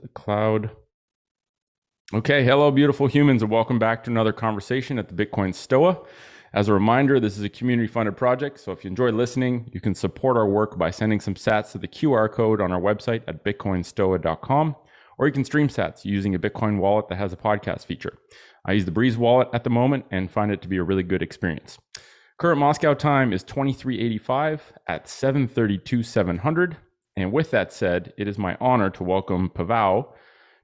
the cloud. Okay, hello, beautiful humans, and welcome back to another conversation at the Bitcoin Stoa. As a reminder, this is a community funded project, so if you enjoy listening, you can support our work by sending some sats to the QR code on our website at bitcoinstoa.com, or you can stream sats using a Bitcoin wallet that has a podcast feature. I use the Breez wallet at the moment and find it to be a really good experience. Current Moscow time is 2385 at 732 700. And with that said, it is my honor to welcome Pavao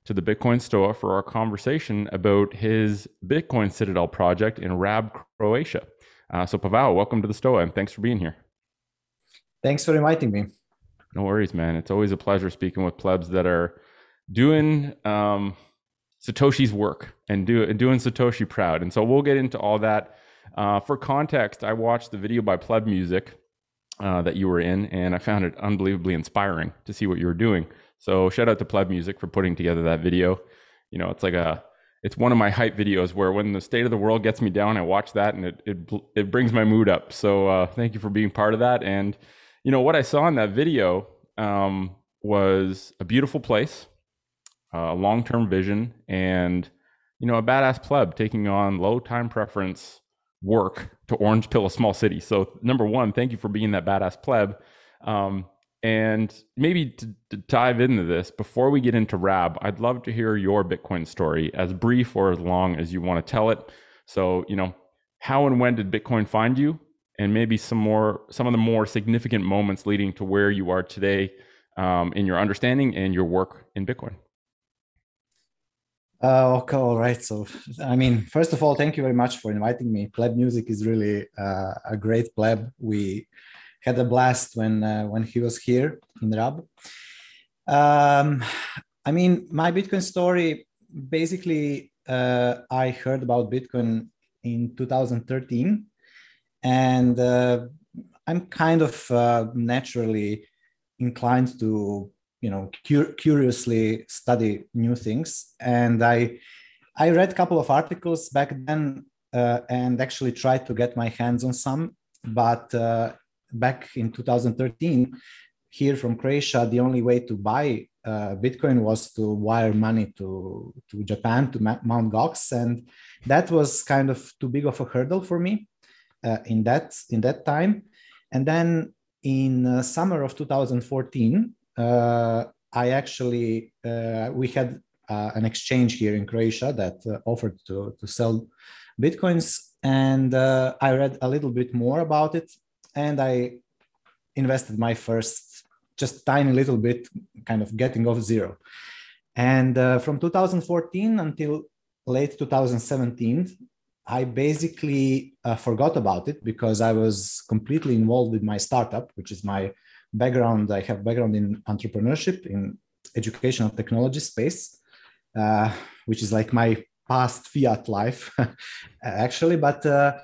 to the Bitcoin Stoa for our conversation about his Bitcoin Citadel project in Rab, Croatia. Uh, so, Pavao, welcome to the Stoa and thanks for being here. Thanks for inviting me. No worries, man. It's always a pleasure speaking with plebs that are doing um, Satoshi's work and, do, and doing Satoshi proud. And so we'll get into all that. Uh, for context, I watched the video by Pleb Music uh, that you were in, and I found it unbelievably inspiring to see what you were doing. So shout out to Pleb Music for putting together that video. You know, it's like a it's one of my hype videos where when the state of the world gets me down, I watch that and it it, it brings my mood up. So uh, thank you for being part of that. And you know what I saw in that video um, was a beautiful place, a long term vision, and you know a badass pleb taking on low time preference work to orange pill a small city. So number one, thank you for being that badass pleb. Um, and maybe to, to, dive into this, before we get into Rab, I'd love to hear your Bitcoin story, as brief or as long as you want to tell it. So, you know, how and when did Bitcoin find you? And maybe some more, some of the more significant moments leading to where you are today um, in your understanding and your work in Bitcoin. Uh, okay, all right. So, I mean, first of all, thank you very much for inviting me. Pleb Music is really uh, a great pleb. We had a blast when uh, when he was here in Rab. Um, I mean, my Bitcoin story basically, uh, I heard about Bitcoin in 2013, and uh, I'm kind of uh, naturally inclined to, you know, cur- curiously study new things, and I I read a couple of articles back then uh, and actually tried to get my hands on some, but uh, back in 2013, here from Croatia, the only way to buy uh, Bitcoin was to wire money to, to Japan, to Mount Gox. And that was kind of too big of a hurdle for me uh, in, that, in that time. And then in uh, summer of 2014, uh, I actually, uh, we had uh, an exchange here in Croatia that offered to, to sell Bitcoins. And I read a little bit more about it and I invested my first just tiny little bit, kind of getting off zero. And uh, from 2014 until late 2017, I basically uh, forgot about it because I was completely involved with my startup, which is my background. I have background in entrepreneurship in educational technology space, uh, which is like my past fiat life, actually. But uh,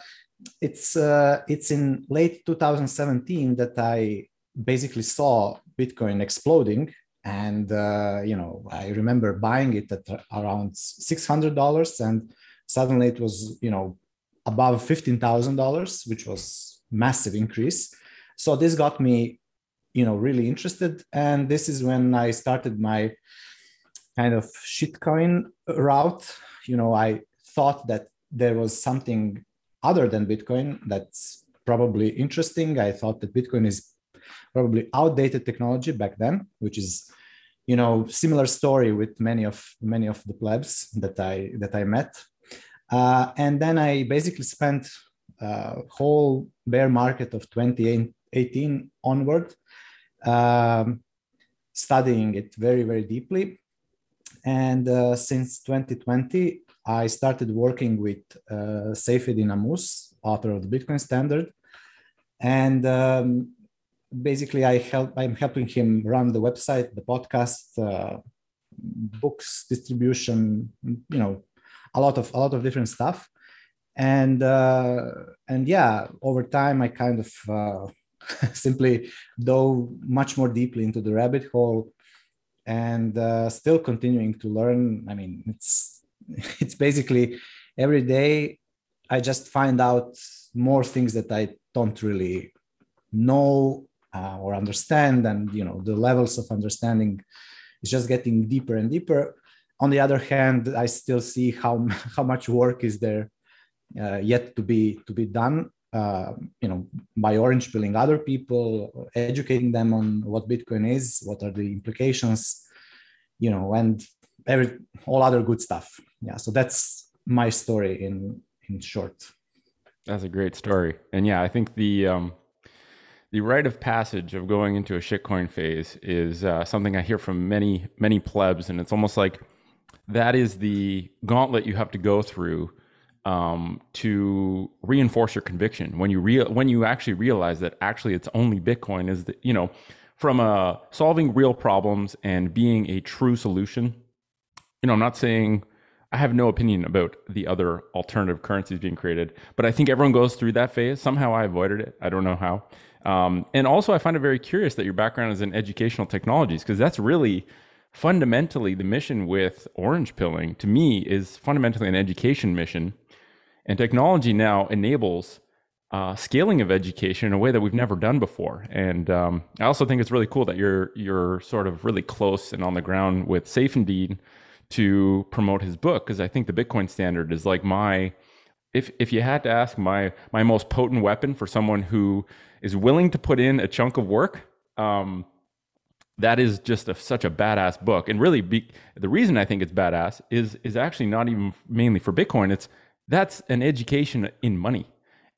it's uh, it's in late 2017 that I basically saw Bitcoin exploding, and uh, you know I remember buying it at around six hundred dollars, and suddenly it was you know above fifteen thousand dollars, which was massive increase. So this got me you know really interested, and this is when I started my kind of shitcoin route. You know I thought that there was something other than Bitcoin that's probably interesting. I thought that Bitcoin is probably outdated technology back then, which is you know similar story with many of many of the plebs that I that I met. Uh, and then I basically spent uh, whole bear market of 2018 onward um, studying it very very deeply. And uh, since 2020, I started working with uh, Saifedean Ammous, author of the Bitcoin Standard, and um, basically I help. I'm helping him run the website, the podcast, uh, books distribution. You know, a lot of a lot of different stuff, and uh, and yeah, over time I kind of uh, simply dove much more deeply into the rabbit hole and uh, still continuing to learn i mean it's it's basically every day I just find out more things that I don't really know uh, or understand, and you know the levels of understanding is just getting deeper and deeper. On the other hand, I still see how how much work is there uh, yet to be to be done. Uh, you know, by orange pilling other people, educating them on what Bitcoin is, what are the implications, you know, and every all other good stuff. Yeah, so that's my story in in short. That's a great story, and yeah, I think the um, the rite of passage of going into a shitcoin phase is uh, something I hear from many many plebs, and it's almost like that is the gauntlet you have to go through um, to reinforce your conviction when you real when you actually realize that actually it's only Bitcoin is you know from uh, solving real problems and being a true solution. You know, I'm not saying I have no opinion about the other alternative currencies being created, but I think everyone goes through that phase. Somehow I avoided it. I don't know how. Um, and also, I find it very curious that your background is in educational technologies because that's really fundamentally the mission with orange pilling to me is fundamentally an education mission and technology now enables uh, scaling of education in a way that we've never done before and um, i also think it's really cool that you're you're sort of really close and on the ground with Saifedean to promote his book because I think the Bitcoin standard is like my if if you had to ask my my most potent weapon for someone who is willing to put in a chunk of work, um, that is just a, such a badass book. And really, be, the reason I think it's badass is is actually not even mainly for Bitcoin. It's that's an education in money.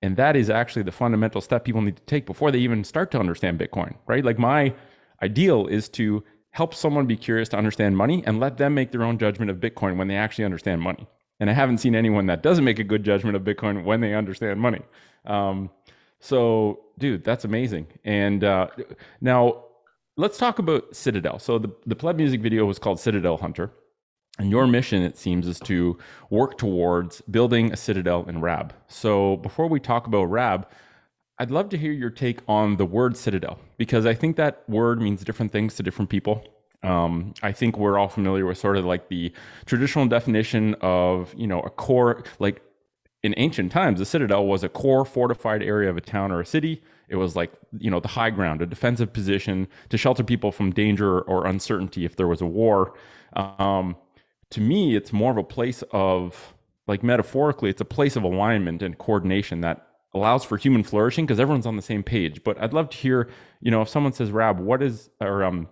And that is actually the fundamental step people need to take before they even start to understand Bitcoin, right? Like my ideal is to help someone be curious to understand money and let them make their own judgment of Bitcoin when they actually understand money. And I haven't seen anyone that doesn't make a good judgment of Bitcoin when they understand money. Um, so, dude, that's amazing. And uh, now let's talk about Citadel. So, the, the Pleb music video was called Citadel Hunter. And your mission, it seems, is to work towards building a citadel in Rab. So, before we talk about Rab, I'd love to hear your take on the word citadel because I think that word means different things to different people. Um, I think we're all familiar with sort of like the traditional definition of, you know, a core, like in ancient times, a citadel was a core fortified area of a town or a city. It was like, you know, the high ground, a defensive position to shelter people from danger or uncertainty if there was a war. Um, to me, it's more of a place of, like metaphorically, it's a place of alignment and coordination that allows for human flourishing because everyone's on the same page. But I'd love to hear, you know, if someone says, Rab, what is, or um,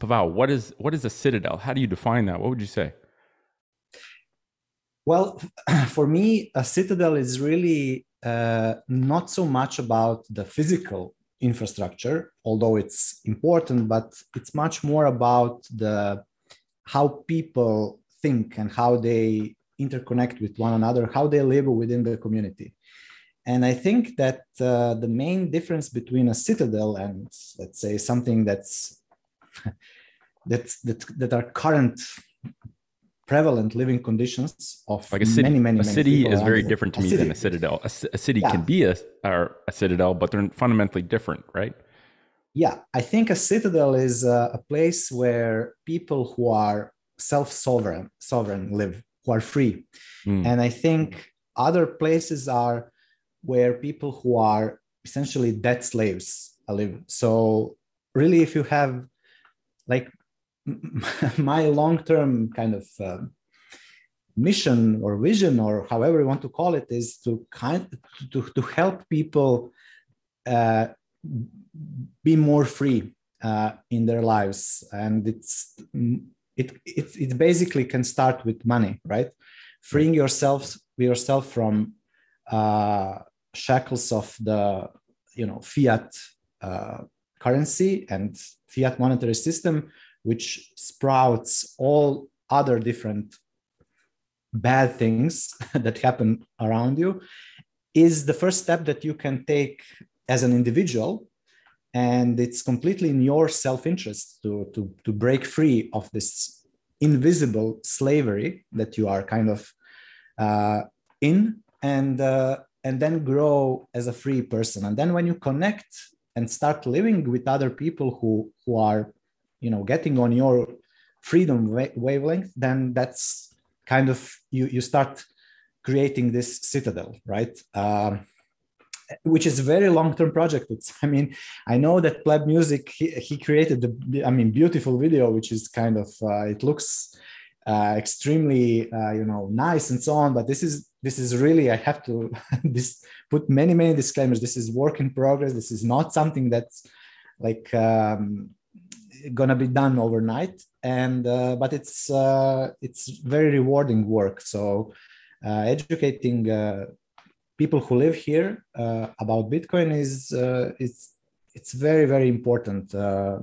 Pavel, what is what is a citadel? How do you define that? What would you say? Well, for me, a citadel is really uh, not so much about the physical infrastructure, although it's important, but it's much more about the how people think and how they interconnect with one another, how they live within the community. And I think that uh, the main difference between a citadel and let's say something that's that's that, that are current prevalent living conditions of like a city, many, many, a many city is very different to me city. than a citadel. A, a city yeah. can be a, or a citadel, but they're fundamentally different, right? Yeah, I think a citadel is a, a place where people who are self-sovereign, sovereign live, who are free, mm. and I think other places are where people who are essentially debt slaves live. So really, if you have like my long-term kind of uh, mission or vision or however you want to call it is to kind to, to help people uh, be more free uh, in their lives and it's it, it it basically can start with money right? Freeing yourself yourself from uh, shackles of the you know fiat uh, currency and fiat monetary system which sprouts all other different bad things that happen around you is the first step that you can take as an individual and it's completely in your self-interest to, to, to break free of this invisible slavery that you are kind of uh, in and uh, and then grow as a free person. And then when you connect and start living with other people who who are you know getting on your freedom wavelength then that's kind of you you start creating this citadel right? Um, which is a very long-term project. It's, I mean, I know that Pleb Music he, he created the, I mean, beautiful video, which is kind of uh, it looks uh, extremely uh, you know nice and so on. But this is this is really I have to this put many many disclaimers. This is work in progress. This is not something that's like um, gonna be done overnight. And uh, but it's uh, it's very rewarding work. So uh, educating people who live here uh, about Bitcoin is uh, it's it's very very important uh,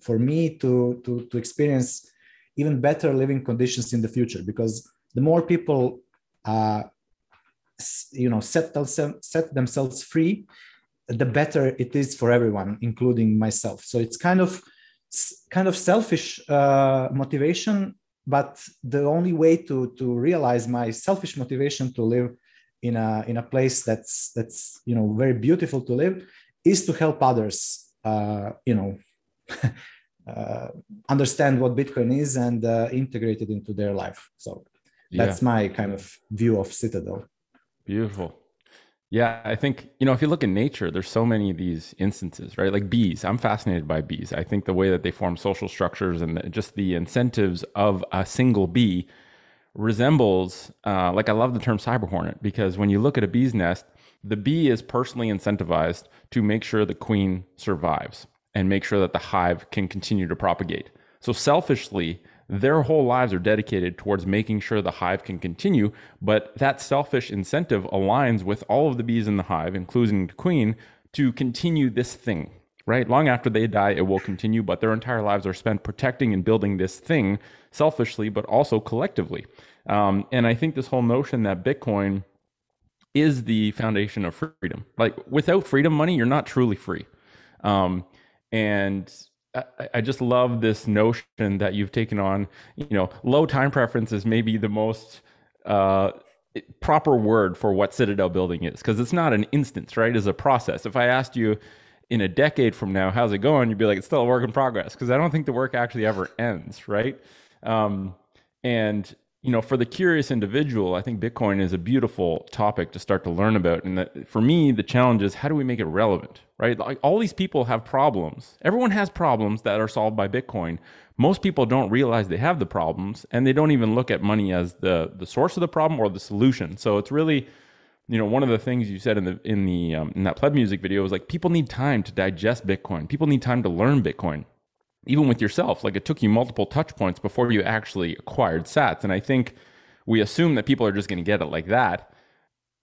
for me to, to to experience even better living conditions in the future because the more people uh, you know set themselves set themselves free the better it is for everyone including myself. So it's kind of kind of selfish uh, motivation but the only way to to realize my selfish motivation to live in a in a place that's that's you know very beautiful to live is to help others uh, you know uh, understand what bitcoin is and uh, integrate it into their life. So that's yeah. my kind of view of citadel. Beautiful. Yeah i think you know if you look in nature there's so many of these instances right? Like bees. I'm fascinated by bees. I think the way that they form social structures and just the incentives of a single bee resembles, uh, like I love the term cyber hornet because when you look at a bee's nest, the bee is personally incentivized to make sure the queen survives and make sure that the hive can continue to propagate. So selfishly, their whole lives are dedicated towards making sure the hive can continue, but that selfish incentive aligns with all of the bees in the hive, including the queen, to continue this thing, right? Long after they die, it will continue, but their entire lives are spent protecting and building this thing selfishly, but also collectively. Um, and I think this whole notion that Bitcoin is the foundation of freedom. Like without freedom money, you're not truly free. Um, and I, just love this notion that you've taken on. You know, low time preference is maybe the most uh, proper word for what Citadel building is because it's not an instance, right? It's a process. If I asked you in a decade from now, how's it going? You'd be like, it's still a work in progress because I don't think the work actually ever ends, right? Um, and you know, for the curious individual, I think Bitcoin is a beautiful topic to start to learn about. And that, for me, the challenge is how do we make it relevant, right? Like all these people have problems. Everyone has problems that are solved by Bitcoin. Most people don't realize they have the problems, and they don't even look at money as the the source of the problem or the solution. So it's really, you know, one of the things you said in the in the um, in that pleb music video was like people need time to digest Bitcoin. People need time to learn Bitcoin even with yourself, like it took you multiple touch points before you actually acquired sats. And I think we assume that people are just going to get it like that.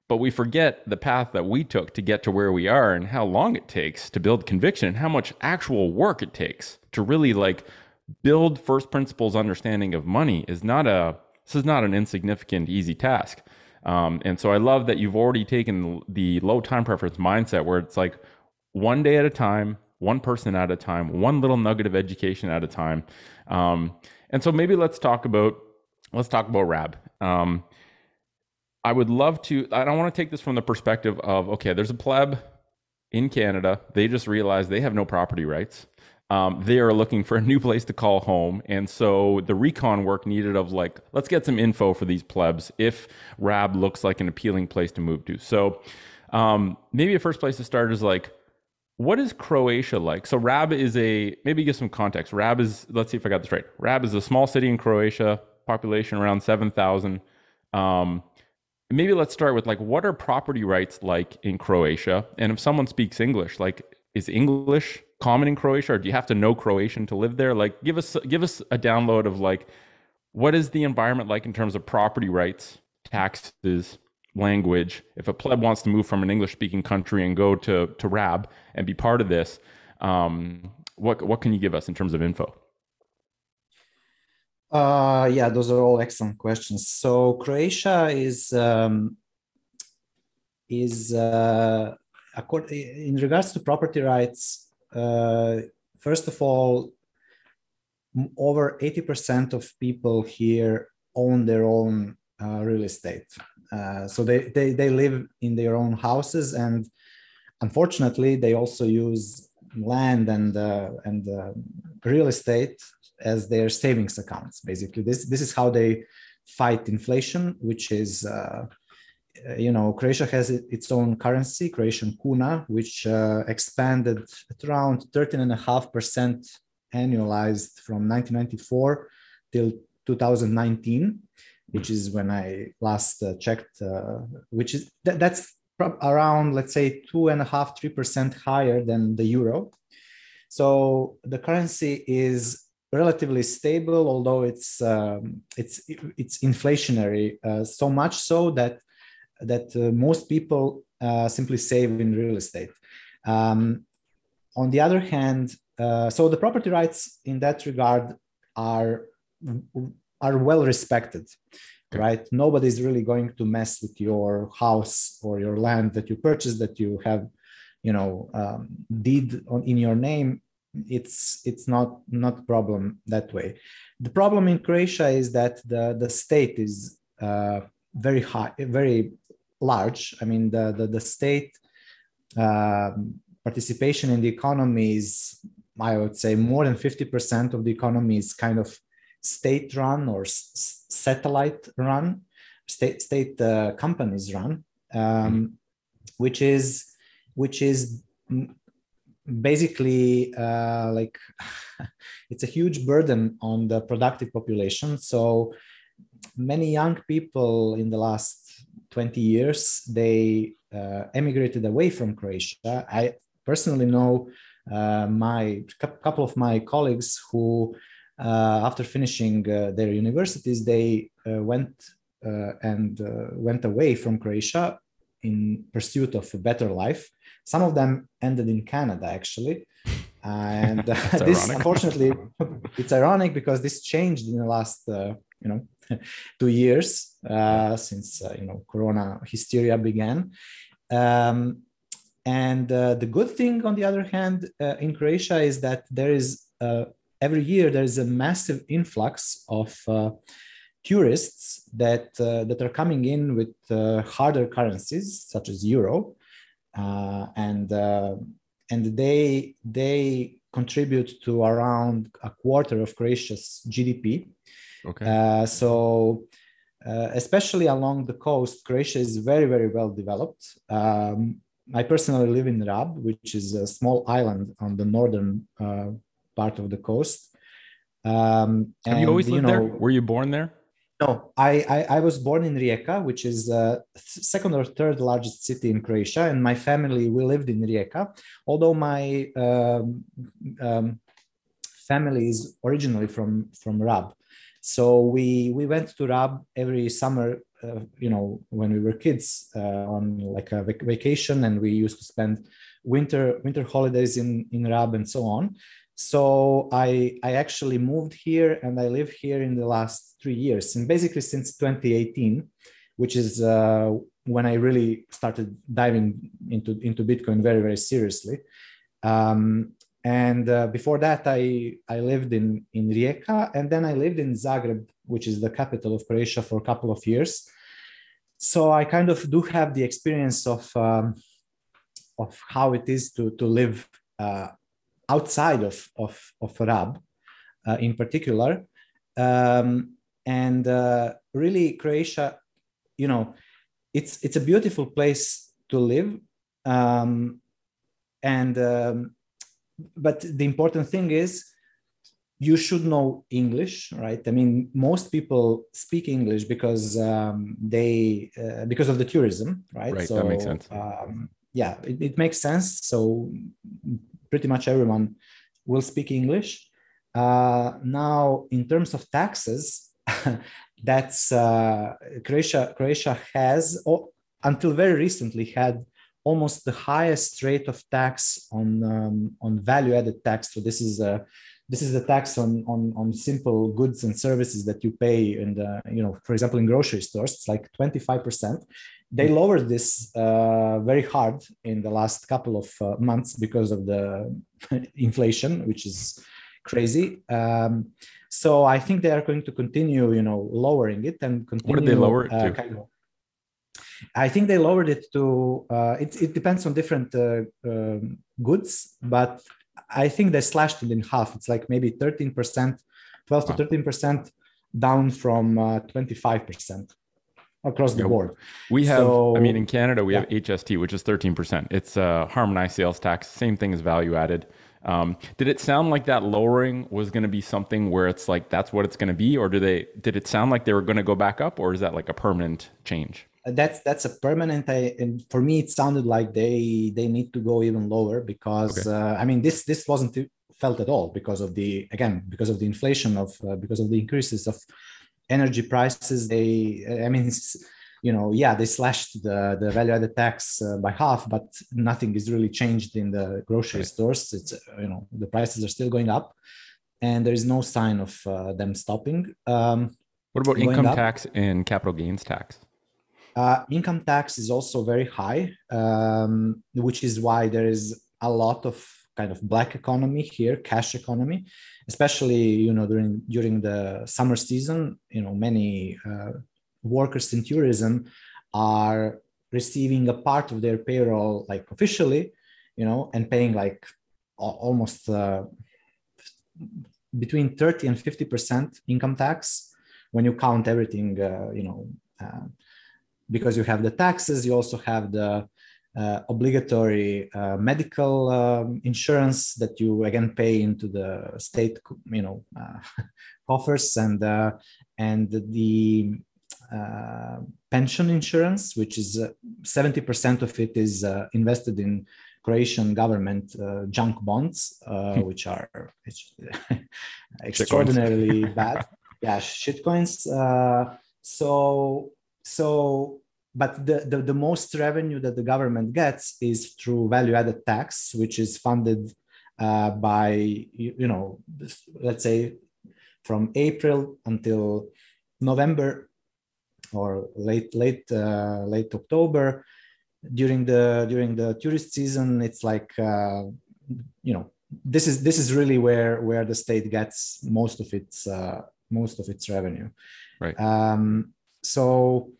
But we forget the path that we took to get to where we are and how long it takes to build conviction and how much actual work it takes to really like build first principles understanding of money is not a this is not an insignificant easy task. Um, and so I love that you've already taken the low time preference mindset where it's like one day at a time, one person at a time, one little nugget of education at a time. Um, and so maybe let's talk about let's talk about Rab. Um, I would love to. I don't want to take this from the perspective of okay, there's a pleb in Canada. They just realized they have no property rights. Um, they are looking for a new place to call home, and so the recon work needed of like let's get some info for these plebs if Rab looks like an appealing place to move to. So um, maybe a first place to start is like what is Croatia like? So Rab is a maybe give some context. Rab is let's see if I got this right. Rab is a small city in Croatia, population around seven thousand. Um, maybe let's start with like what are property rights like in Croatia? And if someone speaks English, like is English common in Croatia, or do you have to know Croatian to live there? Like give us give us a download of like what is the environment like in terms of property rights, taxes, language. If a pleb wants to move from an English speaking country and go to, to RAB and be part of this, um, what, what can you give us in terms of info? Uh, yeah, those are all excellent questions. So Croatia is um, is uh, in regards to property rights. Uh, first of all, over eighty percent of people here own their own uh, real estate. Uh, so they, they they live in their own houses, and unfortunately, they also use land and uh, and uh, real estate as their savings accounts. Basically, this this is how they fight inflation, which is uh, you know, Croatia has its own currency, Croatian kuna, which uh, expanded at around 13.5% annualized from 1994 till 2019, which is when I last uh, checked, uh, which is th- that's around, let's say, two and a half, three percent higher than the euro. So the currency is relatively stable, although it's um, it's it's inflationary uh, so much so that that uh, most people uh, simply save in real estate. Um, on the other hand, uh, so the property rights in that regard are are well respected right? Nobody's really going to mess with your house or your land that you purchased that you have you know um, deed on, in your name. It's it's not not problem that way. The problem in croatia is that the the state is uh, very high very large i mean the the, the state uh, participation in the economy is i would say more than 50% of the economy is kind of state run or s- satellite run, state state uh, companies run, um, which is which is basically uh, like it's a huge burden on the productive population. So many young people in the last 20 years they uh, emigrated away from Croatia. I personally know uh, my couple of my colleagues who uh, after finishing uh, their universities, they uh, went and went away from Croatia in pursuit of a better life. Some of them ended in Canada, actually. and this, unfortunately, it's ironic because this changed in the last, you know, two years uh, since uh, you know corona hysteria began. Um, and uh, the good thing on the other hand in croatia is that there is every year there's a massive influx of uh, tourists that uh, that are coming in with uh, harder currencies such as euro, uh, and uh, and they they contribute to around a quarter of Croatia's GDP. Okay. Uh, so. especially along the coast, Croatia is very, very well developed. Um, I personally live in Rab, which is a small island on the northern part of the coast. Um, Have and, you always lived know, there? Were you born there? No, I, I, I was born in Rijeka, which is the second or third largest city in Croatia, and my family we lived in Rijeka. Although my um, um, family is originally from from Rab, so we we went to Rab every summer. Uh, you know, when we were kids, uh, on like a vac- vacation, and we used to spend winter winter holidays in in Rab and so on. So I, I actually moved here and I live here in the last three years and basically since 2018, which is uh, when I really started diving into, into Bitcoin very, very seriously. Um, and uh, before that, I, I lived in, in Rijeka and then I lived in Zagreb, which is the capital of Croatia for a couple of years. So I kind of do have the experience of, um, of how it is to, to live uh, outside of, of, of Rab uh, in particular. Um, and uh, really, Croatia, you know, it's, it's a beautiful place to live. Um, and, um, but the important thing is, you should know English, right? I mean, most people speak English because um, they uh, because of the tourism, right? Right, so, that makes sense. Um, yeah, it, it, makes sense. So pretty much everyone will speak English. Uh, now, in terms of taxes, that's uh, Croatia. Croatia has, oh, until very recently, had almost the highest rate of tax on um, on value-added tax. So this is a this is the tax on, on, on simple goods and services that you pay in the, you know, for example, in grocery stores, it's like 25% they lowered this uh, very hard in the last couple of uh, months because of the inflation, which is crazy. Um, so I think they are going to continue, you know, lowering it and continue. What did they lower it uh, to? Kind of, I think they lowered it to. Uh, it, it depends on different uh, um, goods, but I think they slashed it in half. It's like maybe thirteen percent, twelve wow. to thirteen percent, down from uh, twenty five percent across the board. We have, so, I mean, in Canada, we yeah. have HST, which is 13%. It's a harmonized sales tax, same thing as value added. Um, did it sound like that lowering was going to be something where it's like that's what it's going to be, or do they? Did it sound like they were going to go back up, or is that like a permanent change? That's that's a permanent. I, and for me, it sounded like they they need to go even lower because okay. uh, I mean this this wasn't felt at all because of the again because of the inflation of uh, because of the increases of energy prices. They I mean you know, yeah, they slashed the, the value added tax uh, by half, but nothing is really changed in the grocery right. stores. It's, uh, you know, the prices are still going up and there is no sign of uh, them stopping. Um, what about income up. tax and capital gains tax? Uh, income tax is also very high, um, which is why there is a lot of kind of black economy here, cash economy, especially you know during during the summer season. You know, many uh, workers in tourism are receiving a part of their payroll like officially you know and paying like almost uh, between 30 and 50 percent income tax when you count everything uh, you know uh, because you have the taxes you also have the uh, obligatory uh, medical um, insurance that you again pay into the state you know uh, coffers and uh, and the uh, pension insurance, which is 70% uh, of it is uh, invested in Croatian government junk bonds, hmm. which are extraordinarily bad. Yeah, shitcoins. so, so but the, the, the, most revenue that the government gets is through value added tax which is funded uh, by you, you, know let's say from april until november or late late uh, late October. During the during the tourist season, it's like uh, you know this is this is really where where the state gets most of its uh, most of its revenue. Right. Um, so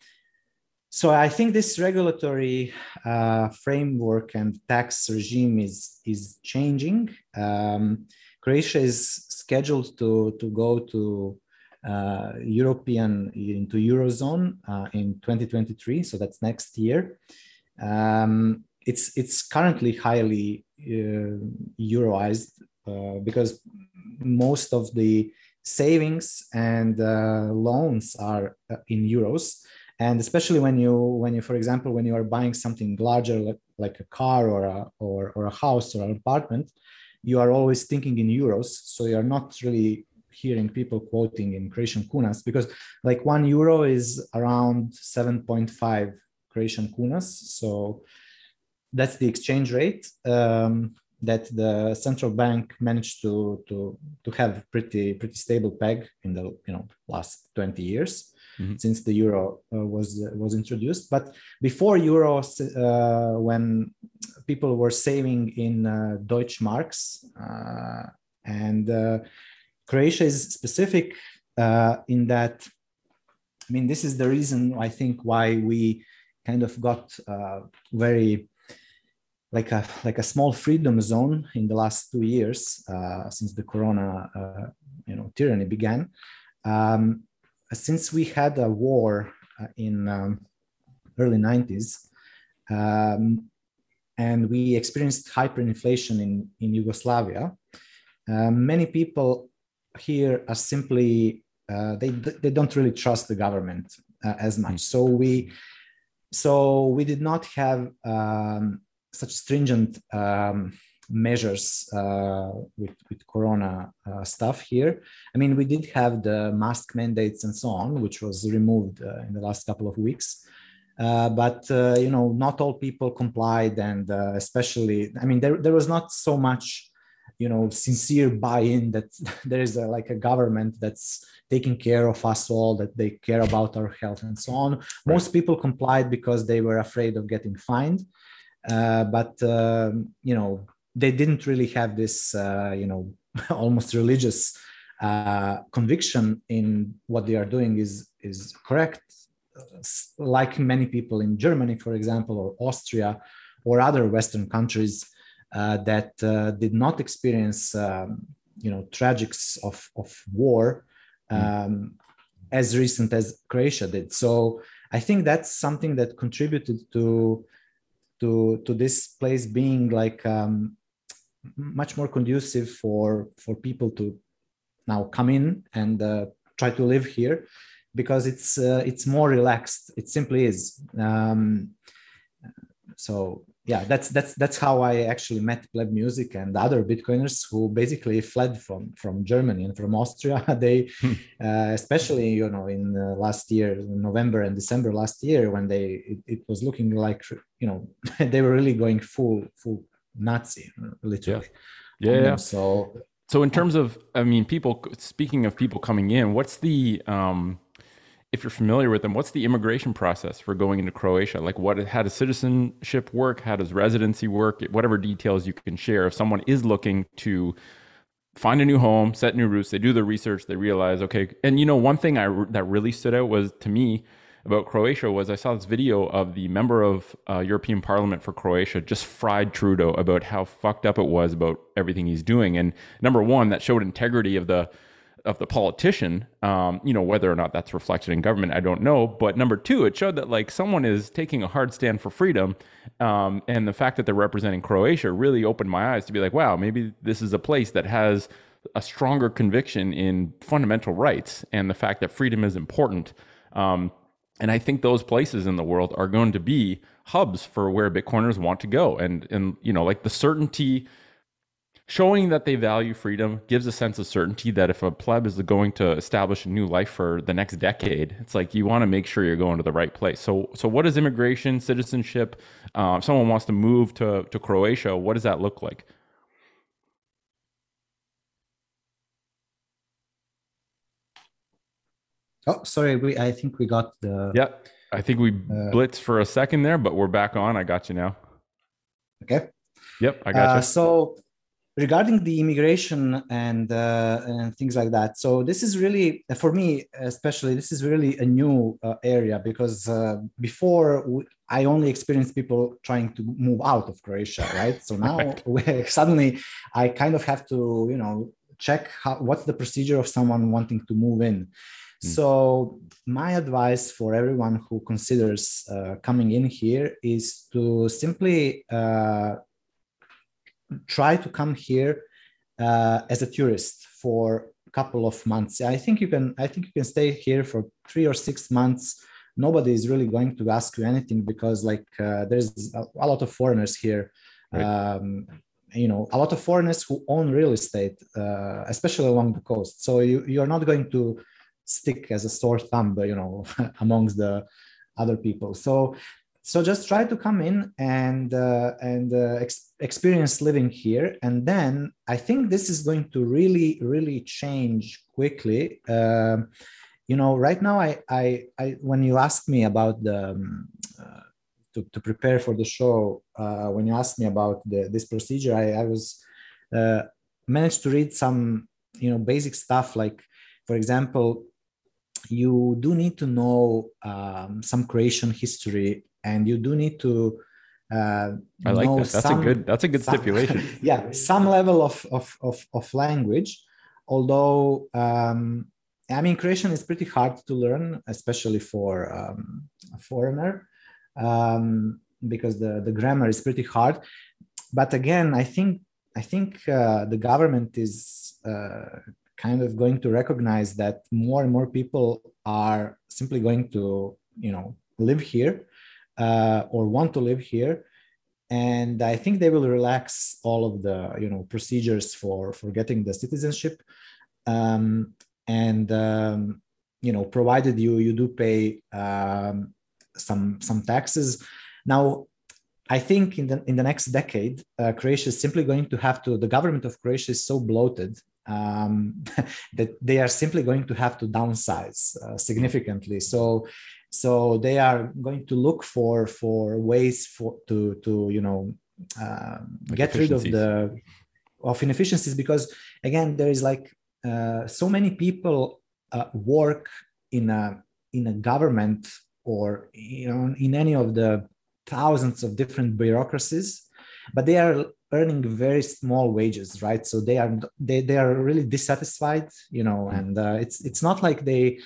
so I think this regulatory uh, framework and tax regime is is changing. Um, Croatia is scheduled to to go to uh, European into Eurozone uh, in 2023. So that's next year. Um, it's it's currently highly uh, Euroized because most of the savings and uh, loans are uh, in euros. And especially when you when you for example when you are buying something larger like, like a car or a or, or a house or an apartment you are always thinking in euros. So you're not really hearing people quoting in Croatian kunas because like one euro is around 7.5 Croatian kunas. So that's the exchange rate. Um, that the central bank managed to, to, to have pretty, pretty stable peg in the you know, last 20 years. Mm-hmm. since the euro uh, was uh, was introduced. But before euro, uh, when people were saving in uh, Deutsche marks, uh, and uh, Croatia is specific uh, in that, I mean, this is the reason I think why we kind of got uh, very like a like a small freedom zone in the last two years uh, since the corona uh, you know tyranny began. Um, since we had a war uh, in um, early 90s um, and we experienced hyperinflation in, in Yugoslavia, uh, many people here are simply uh, they they don't really trust the government uh, as much. So we so we did not have um, such stringent um, measures uh, with with Corona uh, stuff here. I mean, we did have the mask mandates and so on, which was removed uh, in the last couple of weeks. Uh, but you know, not all people complied, and especially, I mean, there there was not so much you know sincere buy-in that there is a, like a government that's taking care of us all that they care about our health and so on most people complied because they were afraid of getting fined uh, but um, you know they didn't really have this uh, you know almost religious uh, conviction in what they are doing is is correct like many people in germany for example or austria or other western countries uh, that uh, did not experience, um, you know, tragics of, of war hmm. um, as recent as Croatia did. So I think that's something that contributed to to to this place being like um, much more conducive for for people to now come in and uh, try to live here because it's uh, it's more relaxed. It simply is. Um, so yeah that's that's that's how i actually met pleb music and other bitcoiners who basically fled from from germany and from austria they hmm. uh, especially you know in uh, last year november and december last year when they it, it was looking like you know they were really going full full nazi literally yeah, yeah, yeah. so so in terms of i mean people speaking of people coming in what's the um if you're familiar with them, what's the immigration process for going into Croatia? Like, what how does citizenship work? How does residency work? Whatever details you can share. If someone is looking to find a new home, set new roots, they do the research, they realize, okay. And you know, one thing I that really stood out was to me about Croatia was I saw this video of the member of uh, European Parliament for Croatia just fried Trudeau about how fucked up it was about everything he's doing. And number one, that showed integrity of the of the politician. Um, you know, whether or not that's reflected in government, I don't know. But number two, it showed that like someone is taking a hard stand for freedom, um, and the fact that they're representing Croatia really opened my eyes to be like, wow, maybe this is a place that has a stronger conviction in fundamental rights and the fact that freedom is important. Um, and I think those places in the world are going to be hubs for where Bitcoiners want to go. And and you know, like the certainty showing that they value freedom gives a sense of certainty that if a pleb is going to establish a new life for the next decade it's like you want to make sure you're going to the right place. So so what is immigration citizenship uh, if someone wants to move to, to croatia what does that look like? Oh sorry we i think we got the yeah i think we uh, blitzed for a second there but we're back on. I got you now. Okay. Yep i got you. Uh, so regarding the immigration and uh, and things like that. So this is really for me especially this is really a new uh, area because uh, before i only experienced people trying to move out of croatia right? So now suddenly i kind of have to you know check how, what's the procedure of someone wanting to move in. Mm. so my advice for everyone who considers uh, coming in here is to simply uh, try to come here uh, as a tourist for a couple of months. I think you can. I think you can stay here for three or six months. Nobody is really going to ask you anything because, like, uh, there's a, a, lot of foreigners here. Right. Um, you know, a lot of foreigners who own real estate, uh, especially along the coast. So you you're not going to stick as a sore thumb, you know, amongst the other people. So so just try to come in and uh, and uh, ex- experience living here. And then i think this is going to really really change quickly. Uh, you know right now I, I i when you asked me about the um, uh, to, to prepare for the show uh, when you asked me about the, this procedure i, I was uh, managed to read some you know basic stuff. Like for example you do need to know um, some Croatian history and you do need to uh, I like that. That's some, a good. That's a good some, stipulation. yeah, some level of of of, of language, although um, I mean Croatian is pretty hard to learn, especially for um, a foreigner, um, because the the grammar is pretty hard. But again, I think I think uh, the government is uh, kind of going to recognize that more and more people are simply going to you know live here uh, or want to live here. And i think they will relax all of the you know procedures for for getting the citizenship. Um, and um, you know provided you you do pay um, some some taxes. Now i think in the in the next decade uh, croatia is simply going to have to the government of croatia is so bloated um, that they are simply going to have to downsize uh, significantly. So so they are going to look for for ways for to to you know uh, like get rid of the of inefficiencies because again there is like uh, so many people uh, work in a in a government or you know in any of the thousands of different bureaucracies but they are earning very small wages right so they are they, they are really dissatisfied you know mm. and uh, it's it's not like they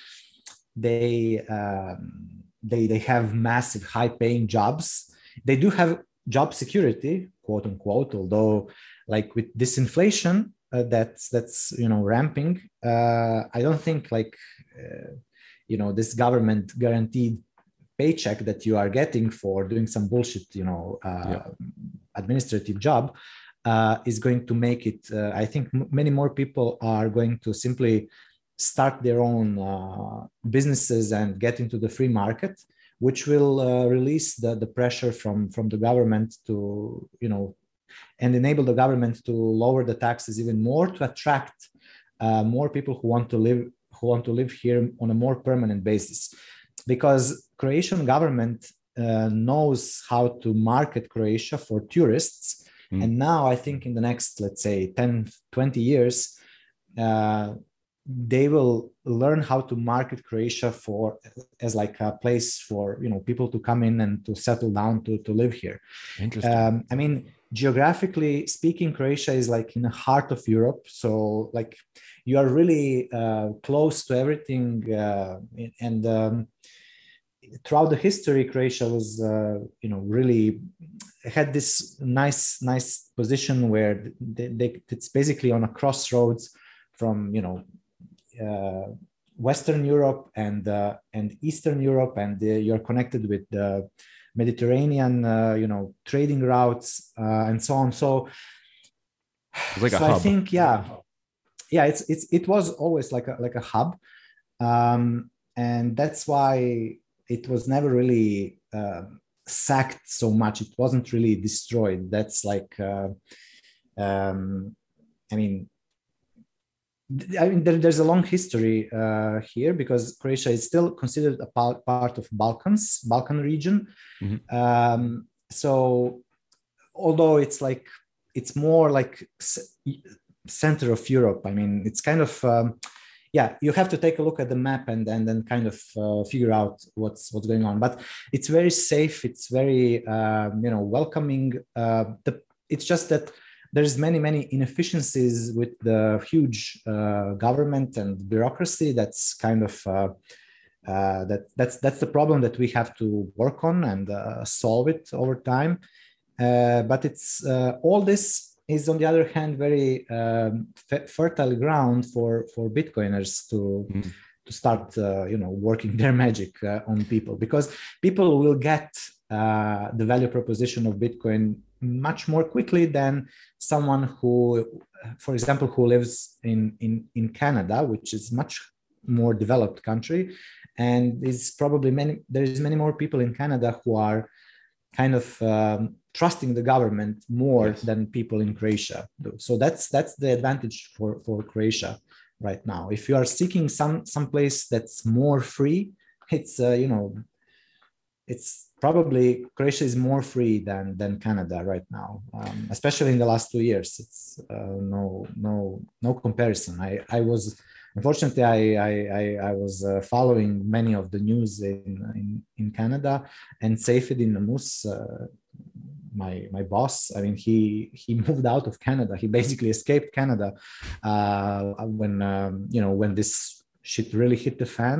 they um, they they have massive high paying jobs they do have job security quote unquote although like with this inflation uh, that's that's you know ramping uh, i don't think like uh, you know this government guaranteed paycheck that you are getting for doing some bullshit you know uh, yeah. administrative job uh, is going to make it uh, i think m- many more people are going to simply start their own uh, businesses and get into the free market which will uh, release the, the pressure from from the government to you know and enable the government to lower the taxes even more to attract uh, more people who want to live who want to live here on a more permanent basis because croatian government uh, knows how to market croatia for tourists mm. and now i think in the next let's say 10 20 years uh, they will learn how to market Croatia for as like a place for you know people to come in and to settle down to to live here. Interesting. Um, I mean, geographically speaking, Croatia is like in the heart of Europe, so like you are really uh, close to everything, uh, and um, throughout the history, Croatia was uh, you know really had this nice nice position where they, they, it's basically on a crossroads from you know Western Europe and uh, and Eastern Europe, and you're connected with the Mediterranean, uh, you know, trading routes and so on. So, like so I think, yeah, yeah, it's it's it was always like a like a hub, um, and that's why it was never really uh, sacked so much. It wasn't really destroyed. That's like, uh, um, I mean, I mean, there, there's a long history uh, here because Croatia is still considered a part, part of Balkans, Balkan region. Mm-hmm. Um, so, although it's like it's more like c- center of Europe, I mean, it's kind of um, yeah. You have to take a look at the map and and then kind of uh, figure out what's what's going on. But it's very safe. It's very um, you know welcoming. Uh, the, it's just that there's many many inefficiencies with the huge uh, government and bureaucracy. That's kind of uh, uh, that that's that's the problem that we have to work on and uh, solve it over time. Uh, but it's uh, all this is on the other hand very um, f- fertile ground for for bitcoiners to mm. to start you know working their magic on people. Because people will get the value proposition of bitcoin much more quickly than someone who, for example, who lives in, in, in Canada, which is much more developed country. And is probably many, there's many more people in Canada who are kind of um, trusting the government more yes. than people in Croatia do. So that's that's the advantage for for Croatia right now. If you are seeking some some place that's more free, it's uh, you know it's probably Croatia is more free than than Canada right now, um, especially in the last two years. It's uh, no no no comparison. I I was unfortunately I I I, was uh, following many of the news in in, in Canada and Saifedean Ammous, uh, my my boss. I mean he he moved out of Canada. He basically escaped Canada uh, when um, you know when this shit really hit the fan.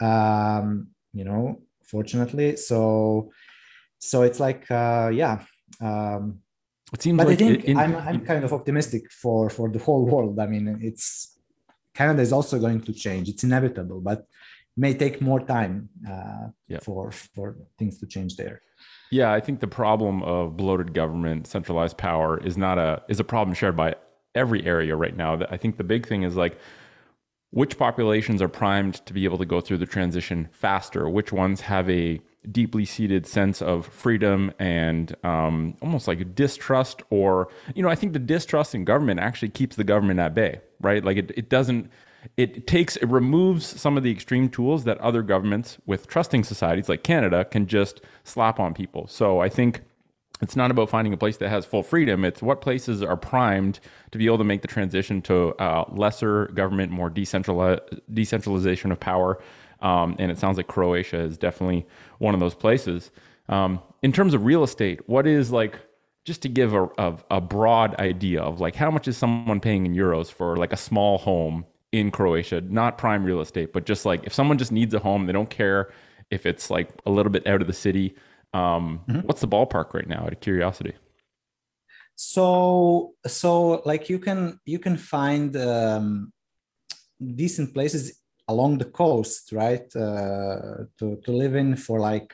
Um, you know fortunately. So, so it's like, uh, yeah. Um, it seems but like I think in, I'm, I'm kind of optimistic for, for the whole world. I mean, it's Canada is also going to change. It's inevitable, but may take more time uh, yeah. for for things to change there. Yeah, I think the problem of bloated government, centralized power is not a is a problem shared by every area right now. I think the big thing is like which populations are primed to be able to go through the transition faster? Which ones have a deeply seated sense of freedom and um, almost like distrust or you know i think the distrust in government actually keeps the government at bay right like it, it doesn't it takes it removes some of the extreme tools that other governments with trusting societies like canada can just slap on people so i think it's not about finding a place that has full freedom. It's what places are primed to be able to make the transition to uh, lesser government, more decentralization of power. Um, and it sounds like Croatia is definitely one of those places. Um, in terms of real estate, what is like just to give a, a, a broad idea of like how much is someone paying in euros for like a small home in Croatia, not prime real estate, but just like if someone just needs a home, they don't care if it's like a little bit out of the city. Um, mm-hmm. What's the ballpark right now? Out of curiosity. So so like you can you can find um, decent places along the coast, right? Uh, to to live in for like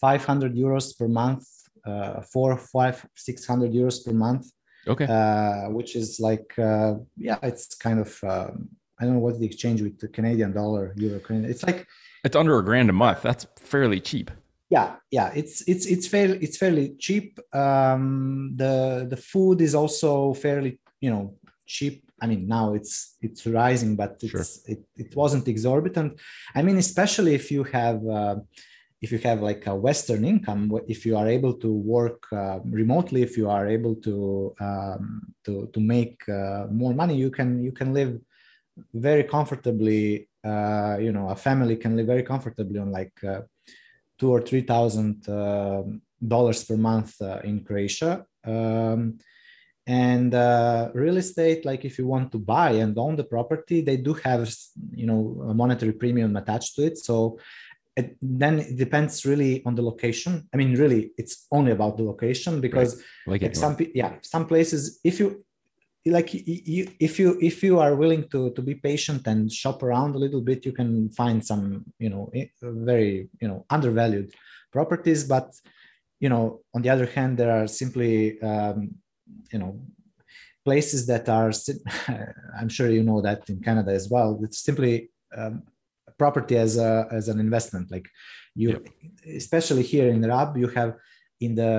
500 euros per month, uh, four, five, 600 euros per month. Okay. Uh, which is like, uh, yeah, it's kind of, um, I don't know what the exchange with the Canadian dollar, euro. It's like, it's under a grand a month. That's fairly cheap. Yeah, yeah, it's it's it's fairly it's fairly cheap. Um, the the food is also fairly you know cheap I mean, now it's it's rising, but it's, sure. it, it wasn't exorbitant. I mean, especially if you have uh, if you have like a western income if you are able to work uh, remotely if you are able to um, to to make uh, more money you can you can live very comfortably uh, you know a family can live very comfortably on like uh, two or three thousand um, dollars per month uh, in croatia um, and uh, real estate like if you want to buy and own the property they do have you know a monetary premium attached to it so it, then it depends really on the location. I mean, really, it's only about the location because right. like some yeah some places if you like you, if you if you are willing to to be patient and shop around a little bit, you can find some you know very you know undervalued properties. But you know, on the other hand, there are simply um, you know places that are i'm sure you know that in canada as well it's simply um, property as a as an investment like you yep. especially here in rab you have in the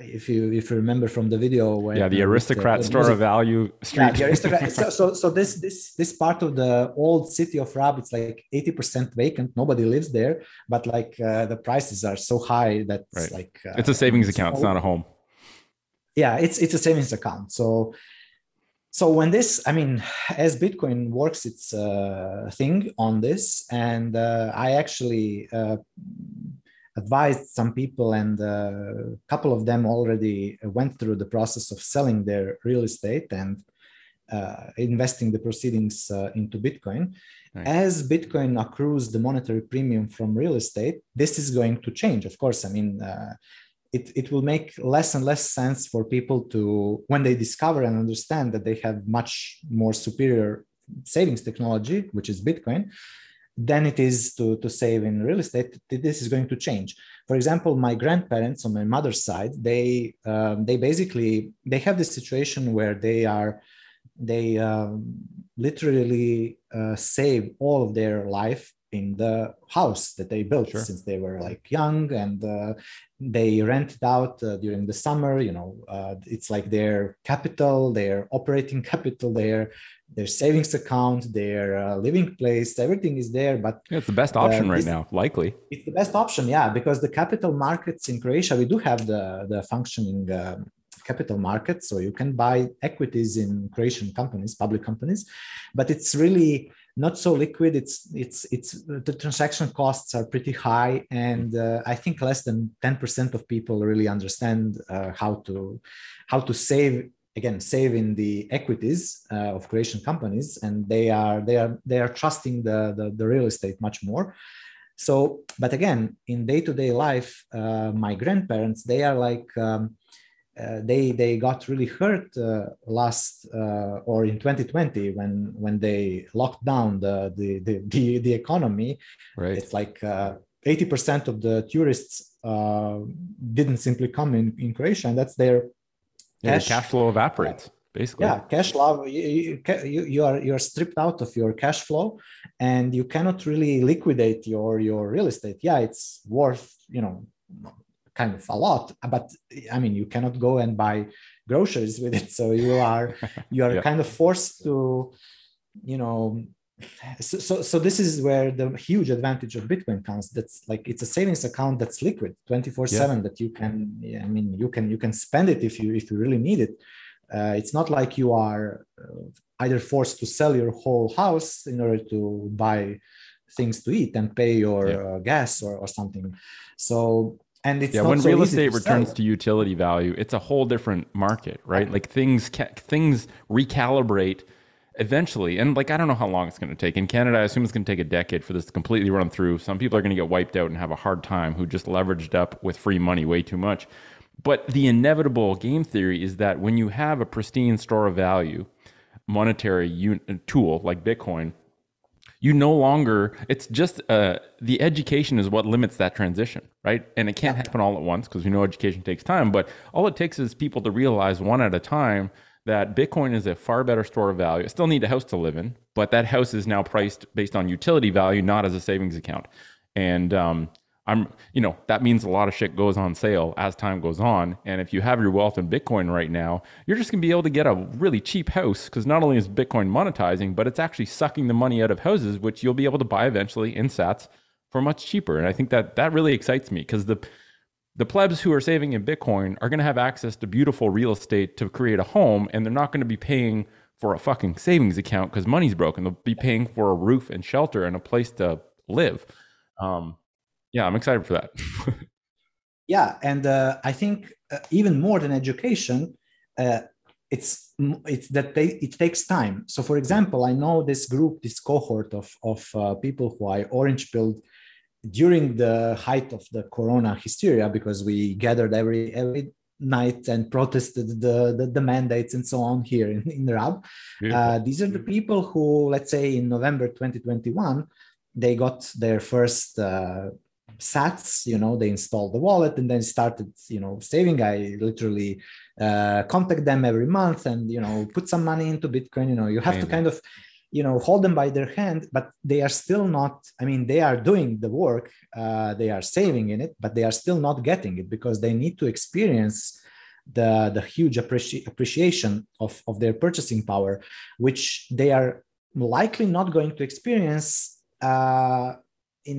if you if you remember from the video where yeah the aristocrat the, store of value street. yeah, the aristocrat so, so so this this this part of the old city of rab it's like 80% vacant nobody lives there but like uh, the prices are so high that right. like uh, it's a savings account it's not a home. Yeah it's it's a savings account. So so when this i mean as bitcoin works its uh, thing on this and uh, i actually uh, advised some people and a uh, couple of them already went through the process of selling their real estate and uh, investing the proceedings uh, into bitcoin Right. As Bitcoin accrues the monetary premium from real estate, this is going to change. Of course, I mean, uh, it, it will make less and less sense for people to when they discover and understand that they have much more superior savings technology which is bitcoin than it is to, to save in real estate this is going to change for example my grandparents on my mother's side they um, they basically they have this situation where they are they um, literally uh, save all of their life in the house that they built sure. since they were like young and uh, they rent it out uh, during the summer you know uh, it's like their capital their operating capital their their savings account their uh, living place everything is there but yeah, it's the best option right now likely it's the best option yeah because the capital markets in croatia we do have the the functioning um, capital markets so you can buy equities in croatian companies public companies but it's really not so liquid. It's it's it's the transaction costs are pretty high, and uh, I think less than ten percent of people really understand uh, how to how to save again save in the equities uh, of Croatian companies, and they are they are they are trusting the the, the real estate much more. So, but again, in day to day life, uh, my grandparents they are like. Um, uh, they they got really hurt uh, last uh, or in 2020 when when they locked down the the the, the, the economy right it's like 80% uh, of the tourists uh, didn't simply come in in croatia and that's their cash, cash flow evaporates basically. Yeah cash flow you, you, you are you're stripped out of your cash flow and you cannot really liquidate your your real estate. Yeah it's worth you know kind of a lot but i mean you cannot go and buy groceries with it. So you are you are yeah. kind of forced to you know so, so so this is where the huge advantage of bitcoin comes that's like it's a savings account that's liquid 24 yeah. 7 that you can i mean you can you can spend it if you if you really need it uh, it's not like you are uh, either forced to sell your whole house in order to buy things to eat and pay your yeah. uh, gas or, or something so and it's yeah when so real estate to returns sell. to utility value it's a whole different market right like things ca- things recalibrate eventually, and like I don't know how long it's going to take. In Canada, I assume it's going to take a decade for this to completely run through. Some people are going to get wiped out and have a hard time who just leveraged up with free money way too much. But the inevitable game theory is that when you have a pristine store of value, monetary un- tool like Bitcoin, you no longer it's just uh, the education is what limits that transition right and it can't happen all at once because we know education takes time but all it takes is people to realize one at a time that bitcoin is a far better store of value I still need a house to live in but that house is now priced based on utility value not as a savings account and um, I'm, you know, that means a lot of shit goes on sale as time goes on. And if you have your wealth in Bitcoin right now, you're just gonna be able to get a really cheap house because not only is Bitcoin monetizing, but it's actually sucking the money out of houses, which you'll be able to buy eventually in Sats for much cheaper. And I think that that really excites me because the the plebs who are saving in Bitcoin are going to have access to beautiful real estate to create a home, and they're not going to be paying for a fucking savings account because money's broken. They'll be paying for a roof and shelter and a place to live. Um, yeah, I'm excited for that. yeah, and uh, I think uh, even more than education, uh, it's it's that they, it takes time. So, for example, I know this group, this cohort of of uh, people who I orange pilled during the height of the Corona hysteria because we gathered every every night and protested the, the, the, mandates and so on here in, in Rab. Uh, these are the people who, let's say, in November 2021, they got their first uh, sats you know they installed the wallet and then started you know saving i literally uh, contact them every month and you know put some money into bitcoin you know you have Amazing. to kind of you know hold them by their hand but they are still not i mean they are doing the work uh, they are saving in it but they are still not getting it because they need to experience the the huge appreci- appreciation of of their purchasing power which they are likely not going to experience uh, in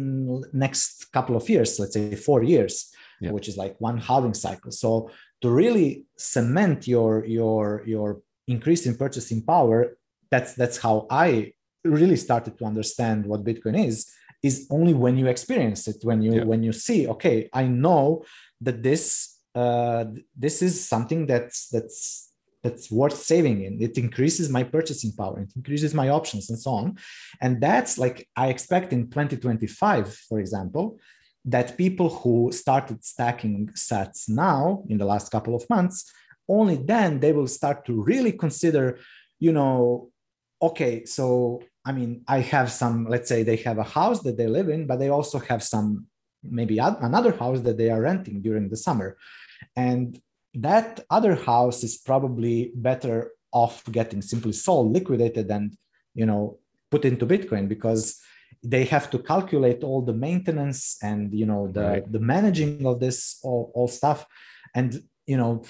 next couple of years let's say four years yeah. which is like one halving cycle so to really cement your your your increase in purchasing power that's that's how i really started to understand what bitcoin is is only when you experience it when you yeah. when you see okay i know that this uh, this is something that's that's that's worth saving in it increases my purchasing power it increases my options and so on and that's like i expect in 2025 for example that people who started stacking sats now in the last couple of months only then they will start to really consider you know okay so i mean i have some let's say they have a house that they live in but they also have some maybe another house that they are renting during the summer and that other house is probably better off getting simply sold, liquidated, and you know put into Bitcoin because they have to calculate all the maintenance and you know the right. the managing of this all, all stuff, and you know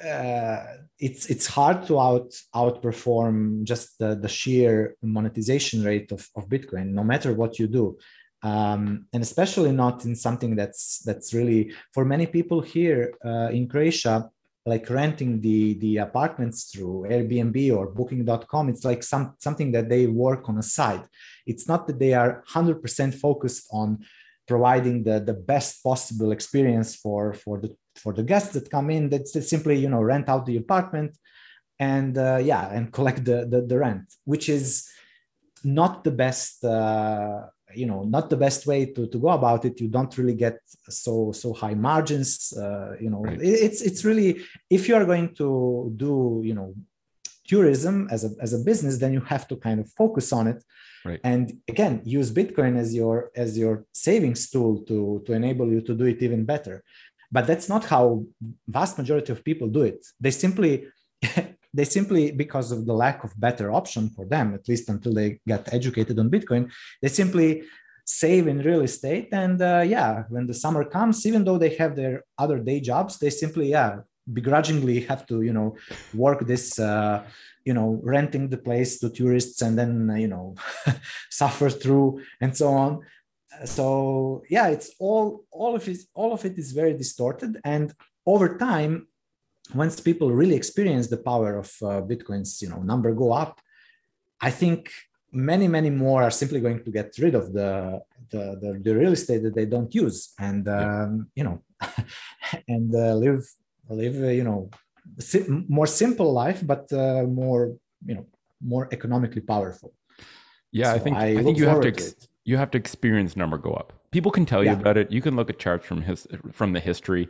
uh, it's it's hard to out outperform just the, the sheer monetization rate of, of Bitcoin, no matter what you do. Um, and especially not in something that's that's really for many people here uh, in Croatia like renting the the apartments through Airbnb or booking.com it's like some something that they work on a side. It's not that they are 100% focused on providing the the best possible experience for for the for the guests that come in. That simply you know rent out the apartment and uh, yeah and collect the, the, the rent which is not the best uh, you know not the best way to, to go about it. You don't really get so so high margins uh, you know. Right. it's it's really if you are going to do you know tourism as a, as a business then you have to kind of focus on it. Right. and again use bitcoin as your as your savings tool to to enable you to do it even better. But that's not how vast majority of people do it. They simply they simply because of the lack of better option for them at least until they get educated on bitcoin they simply save in real estate. And uh, yeah when the summer comes even though they have their other day jobs they simply yeah begrudgingly have to you know work this uh, you know renting the place to tourists and then uh, you know suffer through and so on. So yeah it's all all of it all of it is very distorted. And over time once people really experience the power of uh, bitcoin's you know number go up i think many many more are simply going to get rid of the the, the, the real estate that they don't use and um, you know and uh, live live uh, you know more simple life but uh, more you know more economically powerful. Yeah, so I think I, I think you have to, ex- to you have to experience number go up. People can tell you yeah. about it. You can look at charts from his from the history,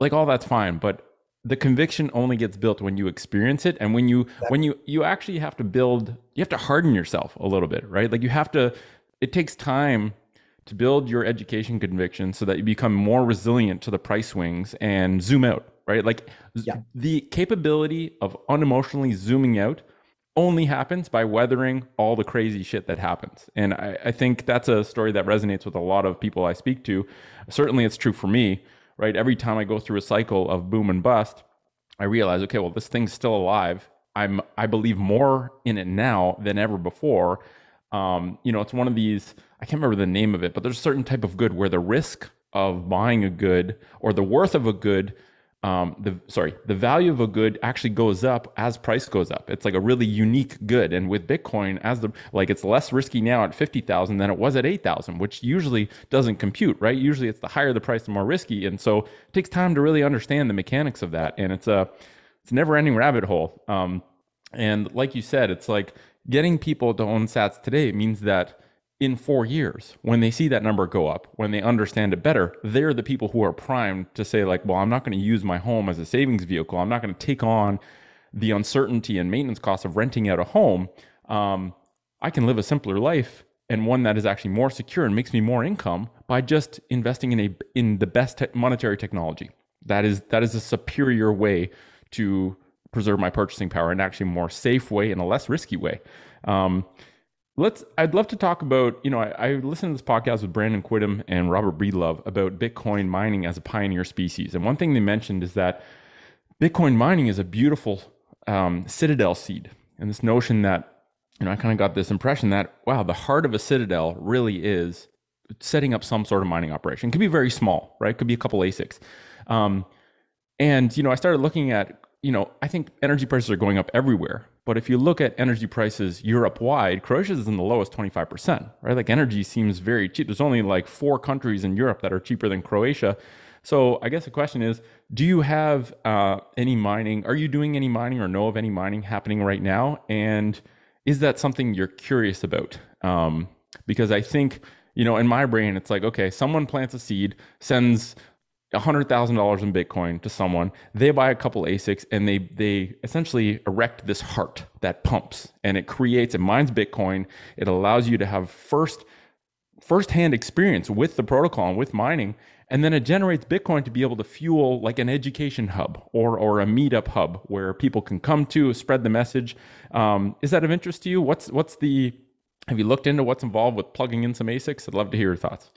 like all that's fine. But the conviction only gets built when you experience it, and when you when you you actually have to build, you have to harden yourself a little bit, right? Like you have to. It takes time to build your education conviction so that you become more resilient to the price swings and zoom out, right? Like yeah. the capability of unemotionally zooming out only happens by weathering all the crazy shit that happens. And I, I, think that's a story that resonates with a lot of people I speak to. Certainly it's true for me, right? Every time I go through a cycle of boom and bust, I realize, okay, well, this thing's still alive. I'm I believe more in it now than ever before. Um, you know, it's one of these, I can't remember the name of it, but there's a certain type of good where the risk of buying a good or the worth of a good um, the sorry, the value of a good actually goes up as price goes up. It's like a really unique good. And with Bitcoin, as the like, it's less risky now at fifty thousand than it was at eight thousand, which usually doesn't compute, right? Usually, it's the higher the price, the more risky. And so, it takes time to really understand the mechanics of that. And it's a it's a never ending rabbit hole. Um, and like you said, it's like getting people to own Sats today means that in four years, when they see that number go up, when they understand it better, they're the people who are primed to say, like, well, I'm not going to use my home as a savings vehicle. I'm not going to take on the uncertainty and maintenance costs of renting out a home. Um, I can live a simpler life and one that is actually more secure and makes me more income by just investing in a in the best te- monetary technology. That is that is a superior way to preserve my purchasing power and actually more safe way and a less risky way. Um, let's i'd love to talk about you know I, I listened to this podcast with brandon quittem and robert breedlove about bitcoin mining as a pioneer species. And one thing they mentioned is that bitcoin mining is a beautiful um, citadel seed. And this notion that you know i kind of got this impression that wow the heart of a citadel really is setting up some sort of mining operation. It could be very small right? It could be a couple asics. Um, and you know i started looking at you know i think energy prices are going up everywhere but if you look at energy prices Europe wide, Croatia is in the lowest 25%, right? Like energy seems very cheap. There's only like four countries in Europe that are cheaper than Croatia. So I guess the question is, do you have uh, any mining? Are you doing any mining or know of any mining happening right now? And is that something you're curious about? Um, because I think, you know, in my brain, it's like, okay, someone plants a seed, sends $100,000 in Bitcoin to someone, they buy a couple ASICs and they they essentially erect this heart that pumps and it creates it mines Bitcoin. It allows you to have first first-hand experience with the protocol and with mining and then it generates Bitcoin to be able to fuel like an education hub or or a meetup hub where people can come to spread the message. Um, is that of interest to you? What's what's the have you looked into what's involved with plugging in some ASICs? I'd love to hear your thoughts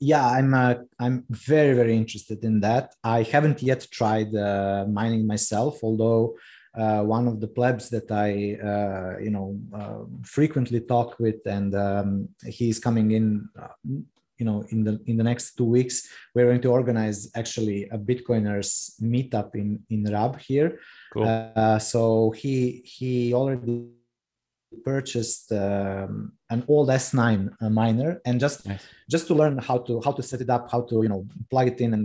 yeah i'm uh, i'm very very interested in that i haven't yet tried uh, mining myself although uh, one of the plebs that i uh, you know uh, frequently talk with and um, he's coming in uh, you know in the in the next two weeks we're going to organize actually a bitcoiners meetup in in rab here cool. so he he already purchased um, an old S9 uh, miner and just nice. just to learn how to how to set it up, how to you know plug it in, and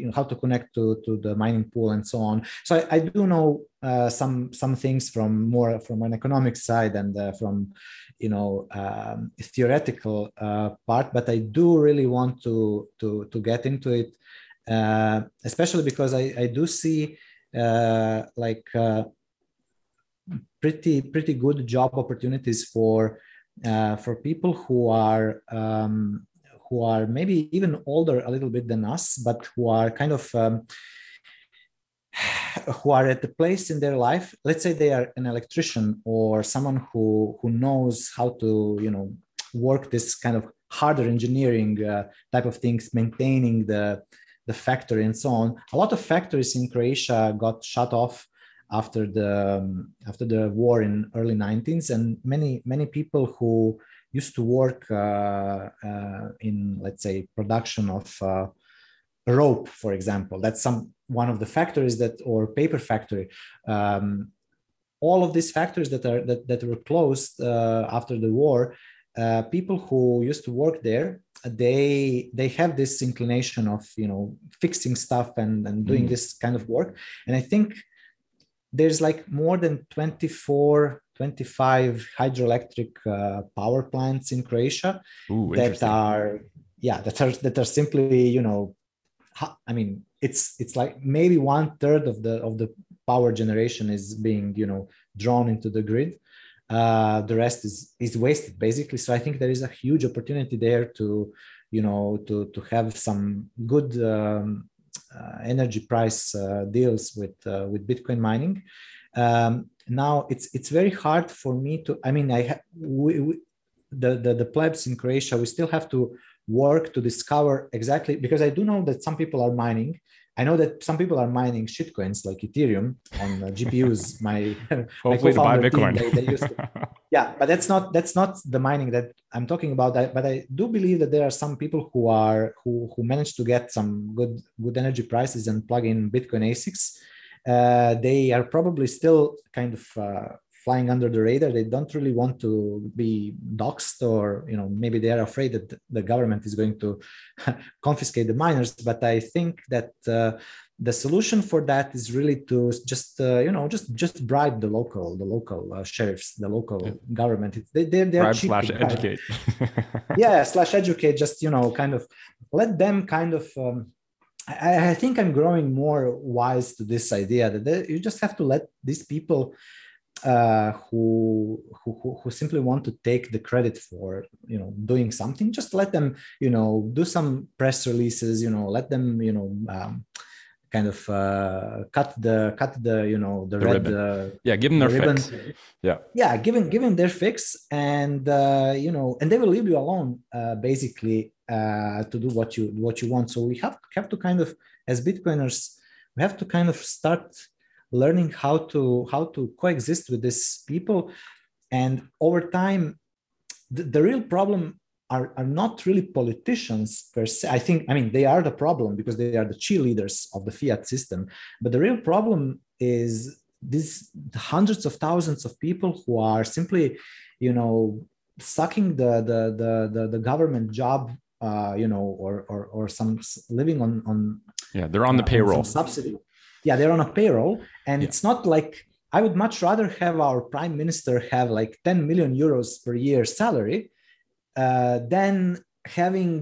you know how to connect to to the mining pool and so on. So I, I do know uh, some some things from more from an economic side and uh, from you know um, theoretical uh, part, but I do really want to to to get into it, uh, especially because I I do see uh, like pretty pretty good job opportunities for uh, for people who are um, who are maybe even older a little bit than us, but who are kind of um, who are at the place in their life. Let's say they are an electrician or someone who who knows how to you know work this kind of harder engineering uh, type of things, maintaining the the factory and so on. A lot of factories in Croatia got shut off after the um, after the war in early 19th and many many people who used to work uh, uh, in let's say production of uh, rope for example. That's some one of the factories that or paper factory. Um, all of these factories that are that, that were closed uh, after the war uh, people who used to work there they they have this inclination of you know fixing stuff and and doing mm. this kind of work. And i think there's like more than 24 25 hydroelectric uh, power plants in croatia Ooh, that are yeah that are that are simply you know i mean it's it's like maybe one third of the of the power generation is being you know drawn into the grid. Uh, the rest is is wasted basically. So i think there is a huge opportunity there to you know to to have some good um, energy price uh, deals with uh, with bitcoin mining. Um, now it's it's very hard for me to i mean i ha- we, we, the, the the plebs in croatia we still have to work to discover exactly because i do know that some people are mining I know that some people are mining shitcoins like Ethereum on uh, GPUs. My, hopefully to buy co-founder team, Bitcoin. they- they used to- yeah, but that's not that's not the mining that I'm talking about. I, but I do believe that there are some people who are who who manage to get some good good energy prices and plug in Bitcoin ASICs. Uh, they are probably still kind of uh, flying under the radar. They don't really want to be doxxed, or you know, maybe they are afraid that the government is going to confiscate the miners. But I think that uh, the solution for that is really to just uh, you know just just bribe the local the local uh, sheriffs, the local Yeah. government. They they're, they're Bribe slash educate. yeah slash educate just you know kind of let them kind of um, I, I think i'm growing more wise to this idea that they, you just have to let these people uh, who, who who simply want to take the credit for you know doing something just let them you know do some press releases you know let them you know um, kind of uh, cut the cut the you know the, The red uh, yeah, give them their the ribbon. fix. Yeah. yeah given given their fix and uh, you know and they will leave you alone uh, basically uh, to do what you what you want so we have have to kind of as bitcoiners we have to kind of start learning how to how to coexist with these people. And over time the, the real problem are, are not really politicians per se. I think i mean they are the problem because they are the cheerleaders of the fiat system. But the real problem is these hundreds of thousands of people who are simply you know sucking the the the the, the government job uh, you know or, or or some living on on Yeah, they're on the uh, payroll. subsidy yeah they're on a payroll and Yeah. it's not like i would much rather have our prime minister have like 10 million euros per year salary uh, than having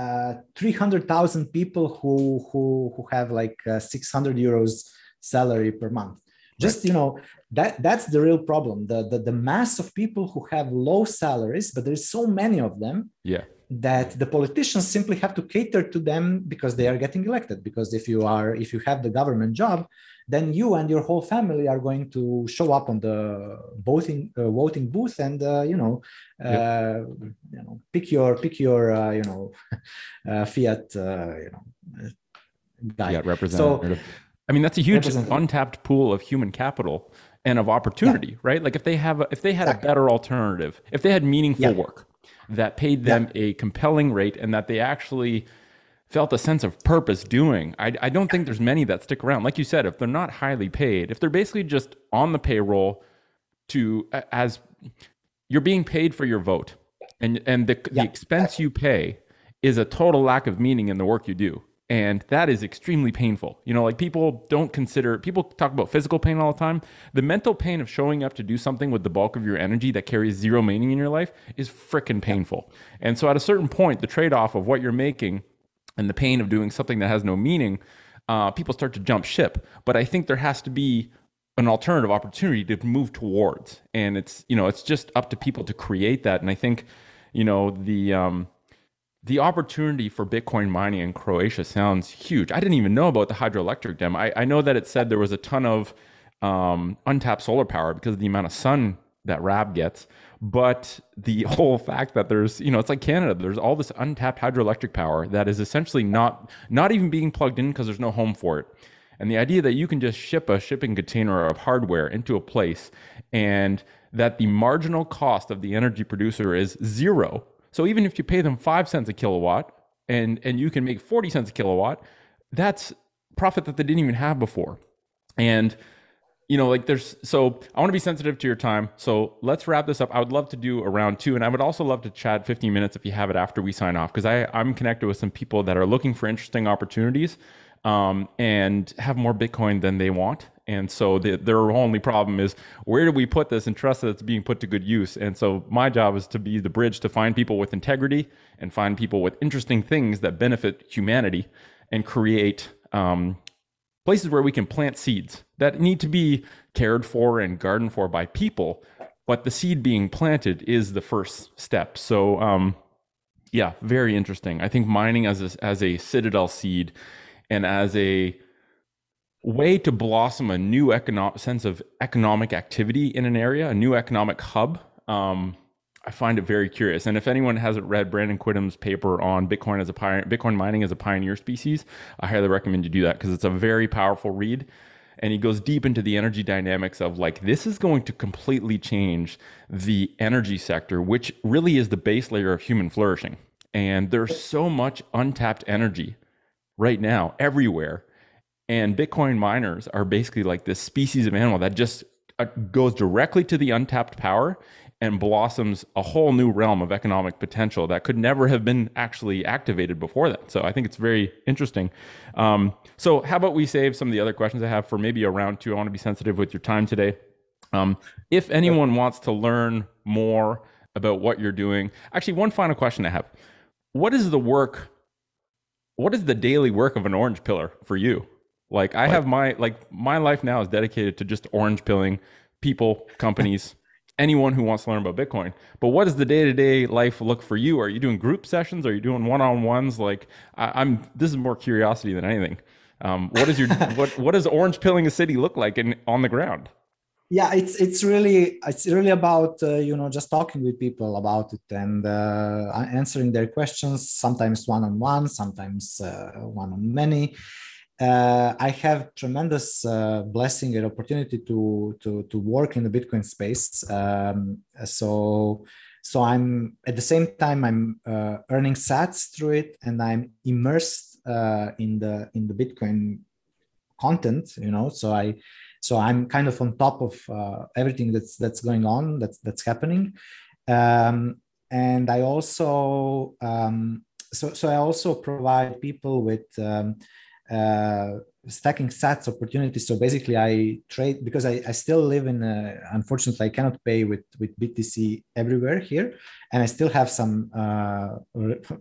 uh, 300,000 people who, who, who have like uh, 600 euros salary per month. Just, you know, that that's the real problem. The, the, the mass of people who have low salaries, but there's so many of them Yeah. That the politicians simply have to cater to them because they are getting elected. Because if you are, if you have the government job, then you and your whole family are going to show up on the voting uh, voting booth and uh, you know uh, you know pick your pick your uh, you know uh, fiat uh, you know guy Yeah, representative. so, I mean, that's a huge untapped pool of human capital and of opportunity, right? Like if they have, a, if they had a better alternative, if they had meaningful Yeah. work that paid them a compelling rate, and that they actually felt a sense of purpose doing, I, I don't think there's many that stick around. Like you said, if they're not highly paid, if they're basically just on the payroll to as you're being paid for your vote, and and the, the expense you pay is a total lack of meaning in the work you do. And that is extremely painful. You know, like people don't consider, people talk about physical pain all the time. The mental pain of showing up to do something with the bulk of your energy that carries zero meaning in your life is freaking painful. And so at a certain point, the trade off of what you're making and the pain of doing something that has no meaning, uh, people start to jump ship. But I think there has to be an alternative opportunity to move towards, and it's you know it's just up to people to create that. And I think you know the um, the opportunity for Bitcoin mining in Croatia sounds huge. I didn't even know about the hydroelectric dam. I, I know that it said there was a ton of um, untapped solar power because of the amount of sun that RAB gets. But the whole fact that there's, you know, it's like Canada. There's all this untapped hydroelectric power that is essentially not not even being plugged in because there's no home for it. And the idea that you can just ship a shipping container of hardware into a place and that the marginal cost of the energy producer is zero. So even if you pay them five cents a kilowatt and, and you can make 40 cents a kilowatt, that's profit that they didn't even have before. And you know, like there's so I want to be sensitive to your time. So let's wrap this up. I would love to do a round two, and I would also love to chat 15 minutes if you have it after we sign off, because I I'm connected with some people that are looking for interesting opportunities, um, and have more Bitcoin than they want, And so the, their only problem is where do we put this and trust that it's being put to good use? And so my job is to be the bridge to find people with integrity and find people with interesting things that benefit humanity and create um, places where we can plant seeds that need to be cared for and gardened for by people. But the seed being planted is the first step. So, um, yeah, very interesting. I think mining as a, as a citadel seed and as a way to blossom a new economic sense of economic activity in an area, a new economic hub. Um, I find it very curious. And if anyone hasn't read Brandon Quittem's paper on Bitcoin as a pioneer, Bitcoin mining as a pioneer species, I highly recommend you do that because it's a very powerful read. And he goes deep into the energy dynamics of like, this is going to completely change the energy sector, which really is the base layer of human flourishing. And there's so much untapped energy right now everywhere. And Bitcoin miners are basically like this species of animal that just uh, goes directly to the untapped power and blossoms a whole new realm of economic potential that could never have been actually activated before that. So I think it's very interesting. Um, so how about we save some of the other questions I have for maybe a round two? I want to be sensitive with your time today. Um, if anyone wants to learn more about what you're doing, actually, one final question I have: What is the work? What is the daily work of an orange piller for you? Like I have my like my life now is dedicated to just orange pilling people, companies anyone who wants to learn about Bitcoin. But what does the day to day life look for you? Are you doing group sessions? Are you doing one on ones? Like I, am this is more curiosity than anything. Um, what is your what what does orange pilling a city look like in on the ground? Yeah, it's it's really it's really about uh, you know just talking with people about it and uh, answering their questions. Sometimes one on one, sometimes uh, one on many uh, I have tremendous uh, blessing and opportunity to, to, to work in the Bitcoin space. Um, so, so I'm at the same time I'm uh, earning Sats through it, and I'm immersed uh, in the in the Bitcoin content. You know, so I so I'm kind of on top of uh, everything that's that's going on that's that's happening, um, and I also um, so so I also provide people with um, uh, stacking sats opportunities. So basically i trade because i, I still live in a, unfortunately i cannot pay with with btc everywhere here. And i still have some uh,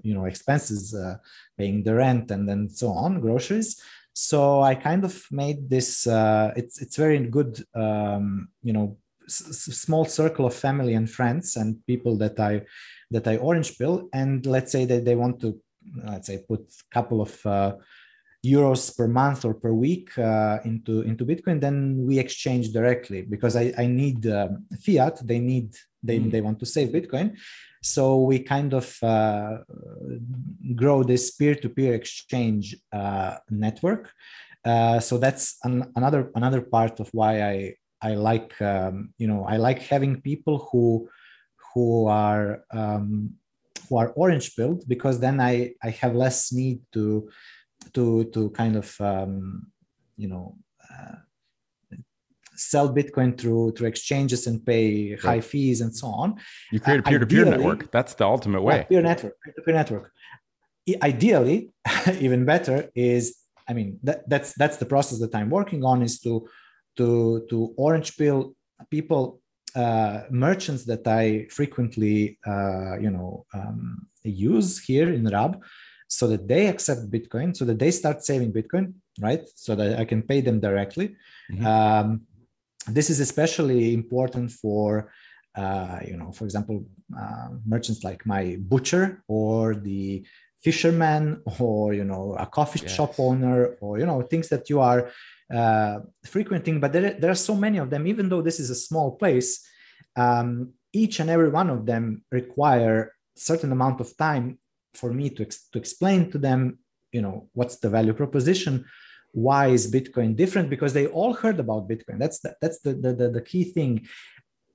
you know expenses uh, paying the rent and then so on groceries. So i kind of made this uh, it's it's very good um, you know small circle of family and friends and people that i that i orange pill. And let's say that they want to let's say put a couple of uh, euros per month or per week uh, into into bitcoin then we exchange directly because i, I need um, fiat. They need they, mm. they want to save bitcoin. So we kind of uh, grow this peer-to-peer exchange uh, network. Uh, so that's an, another another part of why i i like um, you know i like having people who who are um, who are orange pilled because then i i have less need to to to kind of um, you know uh, sell Bitcoin through through exchanges and pay right. high fees and so on. You create a peer-to-peer network. That's the ultimate way. Yeah, peer network, peer-to-peer network. Ideally, even better is I mean that, that's that's the process that I'm working on is to to to orange pill people uh, merchants that I frequently uh, you know um, use here in Rab so that they accept Bitcoin, so that they start saving Bitcoin, right? So that I can pay them directly. Mm-hmm. Um, this is especially important for, uh, you know, for example, uh, merchants like my butcher or the fisherman or you know a coffee yes. shop owner or you know things that you are uh, frequenting. But there, there are so many of them. Even though this is a small place, um, each and every one of them require certain amount of time for me to, ex- to explain to them, you know, what's the value proposition, why is Bitcoin different? Because they all heard about Bitcoin. That's the, that's the, the, the, key thing.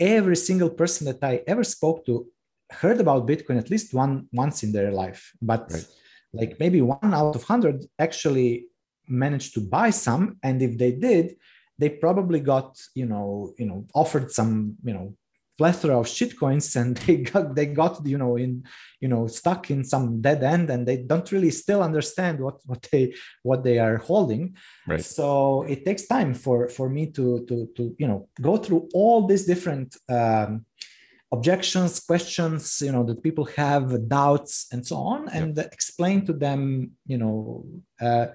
Every single person that I ever spoke to heard about Bitcoin at least one once in their life, but right. like maybe one out of hundred actually managed to buy some. And if they did, they probably got you know you know offered some you know plethora of shitcoins and they got they got you know in you know stuck in some dead end and they don't really still understand what what they what they are holding right so it takes time for for me to to to you know go through all these different um, objections questions you know that people have doubts and so on and yep. explain to them you know uh,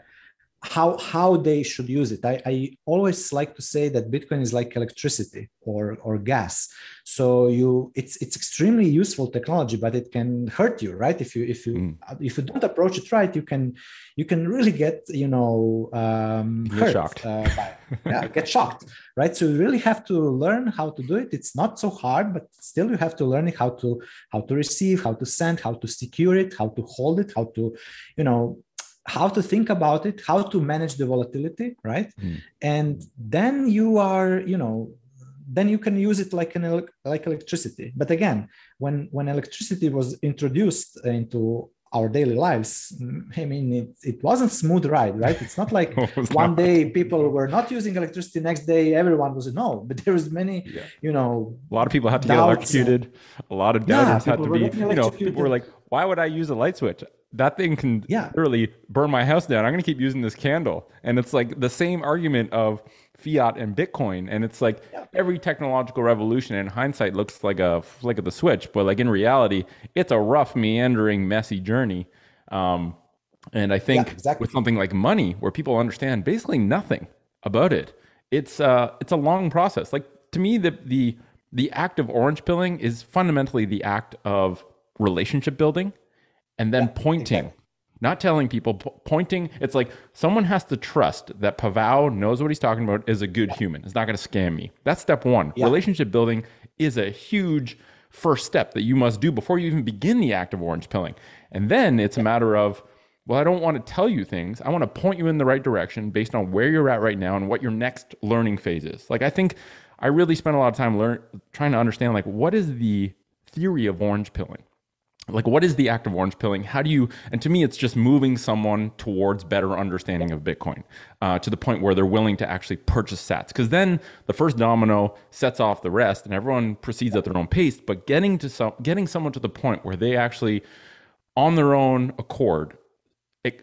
how how they should use it. I, I always like to say that bitcoin is like electricity or or gas. So you it's it's extremely useful technology but it can hurt you right? If you if you mm. if you don't approach it right you can you can really get you know um hurt, shocked. uh, by, yeah get shocked right? So you really have to learn how to do it. It's not so hard but still you have to learn how to how to receive how to send how to secure it how to hold it how to you know how to think about it how to manage the volatility right? Mm. and then you are you know then you can use it like an like electricity. But again when when electricity was introduced into our daily lives i mean it, it wasn't smooth ride right? It's not like one not. day people were not using electricity next day everyone was no. But there was many yeah. you know a lot of people had to get electrocuted. A lot of doubters yeah, had to be you know people were like why would i use a light switch that thing can yeah. literally burn my house down. I'm going to keep using this candle. And it's like the same argument of fiat and Bitcoin. And it's like yeah. every technological revolution in hindsight looks like a flick of the switch, but like in reality, it's a rough, meandering, messy journey. Um, and I think yeah, exactly. with something like money, where people understand basically nothing about it, it's uh, it's a long process. Like to me, the the the act of orange pilling is fundamentally the act of relationship building and then yeah, pointing. Exactly. Not telling people, pointing. It's like someone has to trust that Pavao knows what he's talking about, is a good yeah. human, is not going to scam me. That's step one. Yeah. Relationship building is a huge first step that you must do before you even begin the act of orange pilling. And then it's a matter of, well, I don't want to tell you things. I want to point you in the right direction based on where you're at right now and what your next learning phase is. Like I think I really spent a lot of time learn trying to understand like what is the theory of orange pilling like what is the act of orange pilling? How do you and to me it's just moving someone towards better understanding of bitcoin uh, to the point where they're willing to actually purchase sats. Because then the first domino sets off the rest and everyone proceeds at their own pace but getting to some getting someone to the point where they actually on their own accord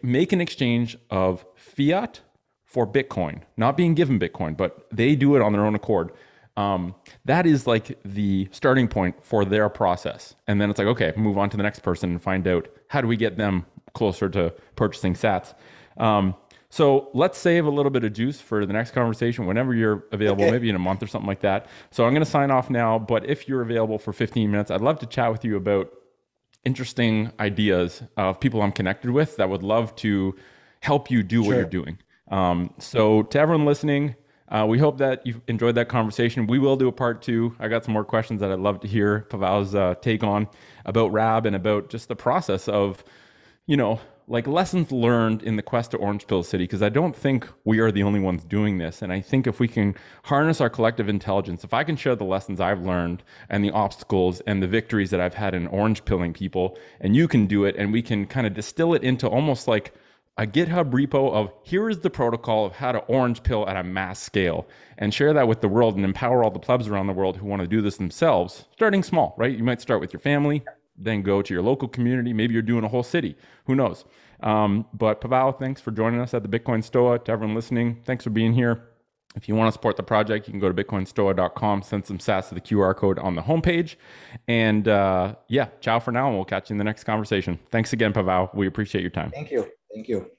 make an exchange of fiat for bitcoin not being given bitcoin but they do it on their own accord um, that is like the starting point for their process. And then it's like, okay, move on to the next person and find out how do we get them closer to purchasing sats. Um, so let's save a little bit of juice for the next conversation whenever you're available, okay. maybe in a month or something like that. So I'm going to sign off now. But if you're available for 15 minutes, I'd love to chat with you about interesting ideas of people I'm connected with that would love to help you do sure. what you're doing. Um, so to everyone listening, uh, we hope that you've enjoyed that conversation. We will do a part two. I got some more questions that I'd love to hear Pavao's uh, take on about Rab and about just the process of, you know, like lessons learned in the quest to Orange Pill City, because I don't think we are the only ones doing this. And I think if we can harness our collective intelligence, if I can share the lessons I've learned and the obstacles and the victories that I've had in orange pilling people, and you can do it, and we can kind of distill it into almost like a GitHub repo of here is the protocol of how to orange pill at a mass scale and share that with the world and empower all the plebs around the world who want to do this themselves, starting small, right? You might start with your family, then go to your local community. Maybe you're doing a whole city. Who knows? Um, but Pavao, thanks for joining us at the Bitcoin Stoa. To everyone listening, thanks for being here. If you want to support the project, you can go to bitcoinstoa.com, send some sats to the QR code on the homepage. And uh, yeah, ciao for now, and we'll catch you in the next conversation. Thanks again, Pavao. We appreciate your time. Thank you. Thank you.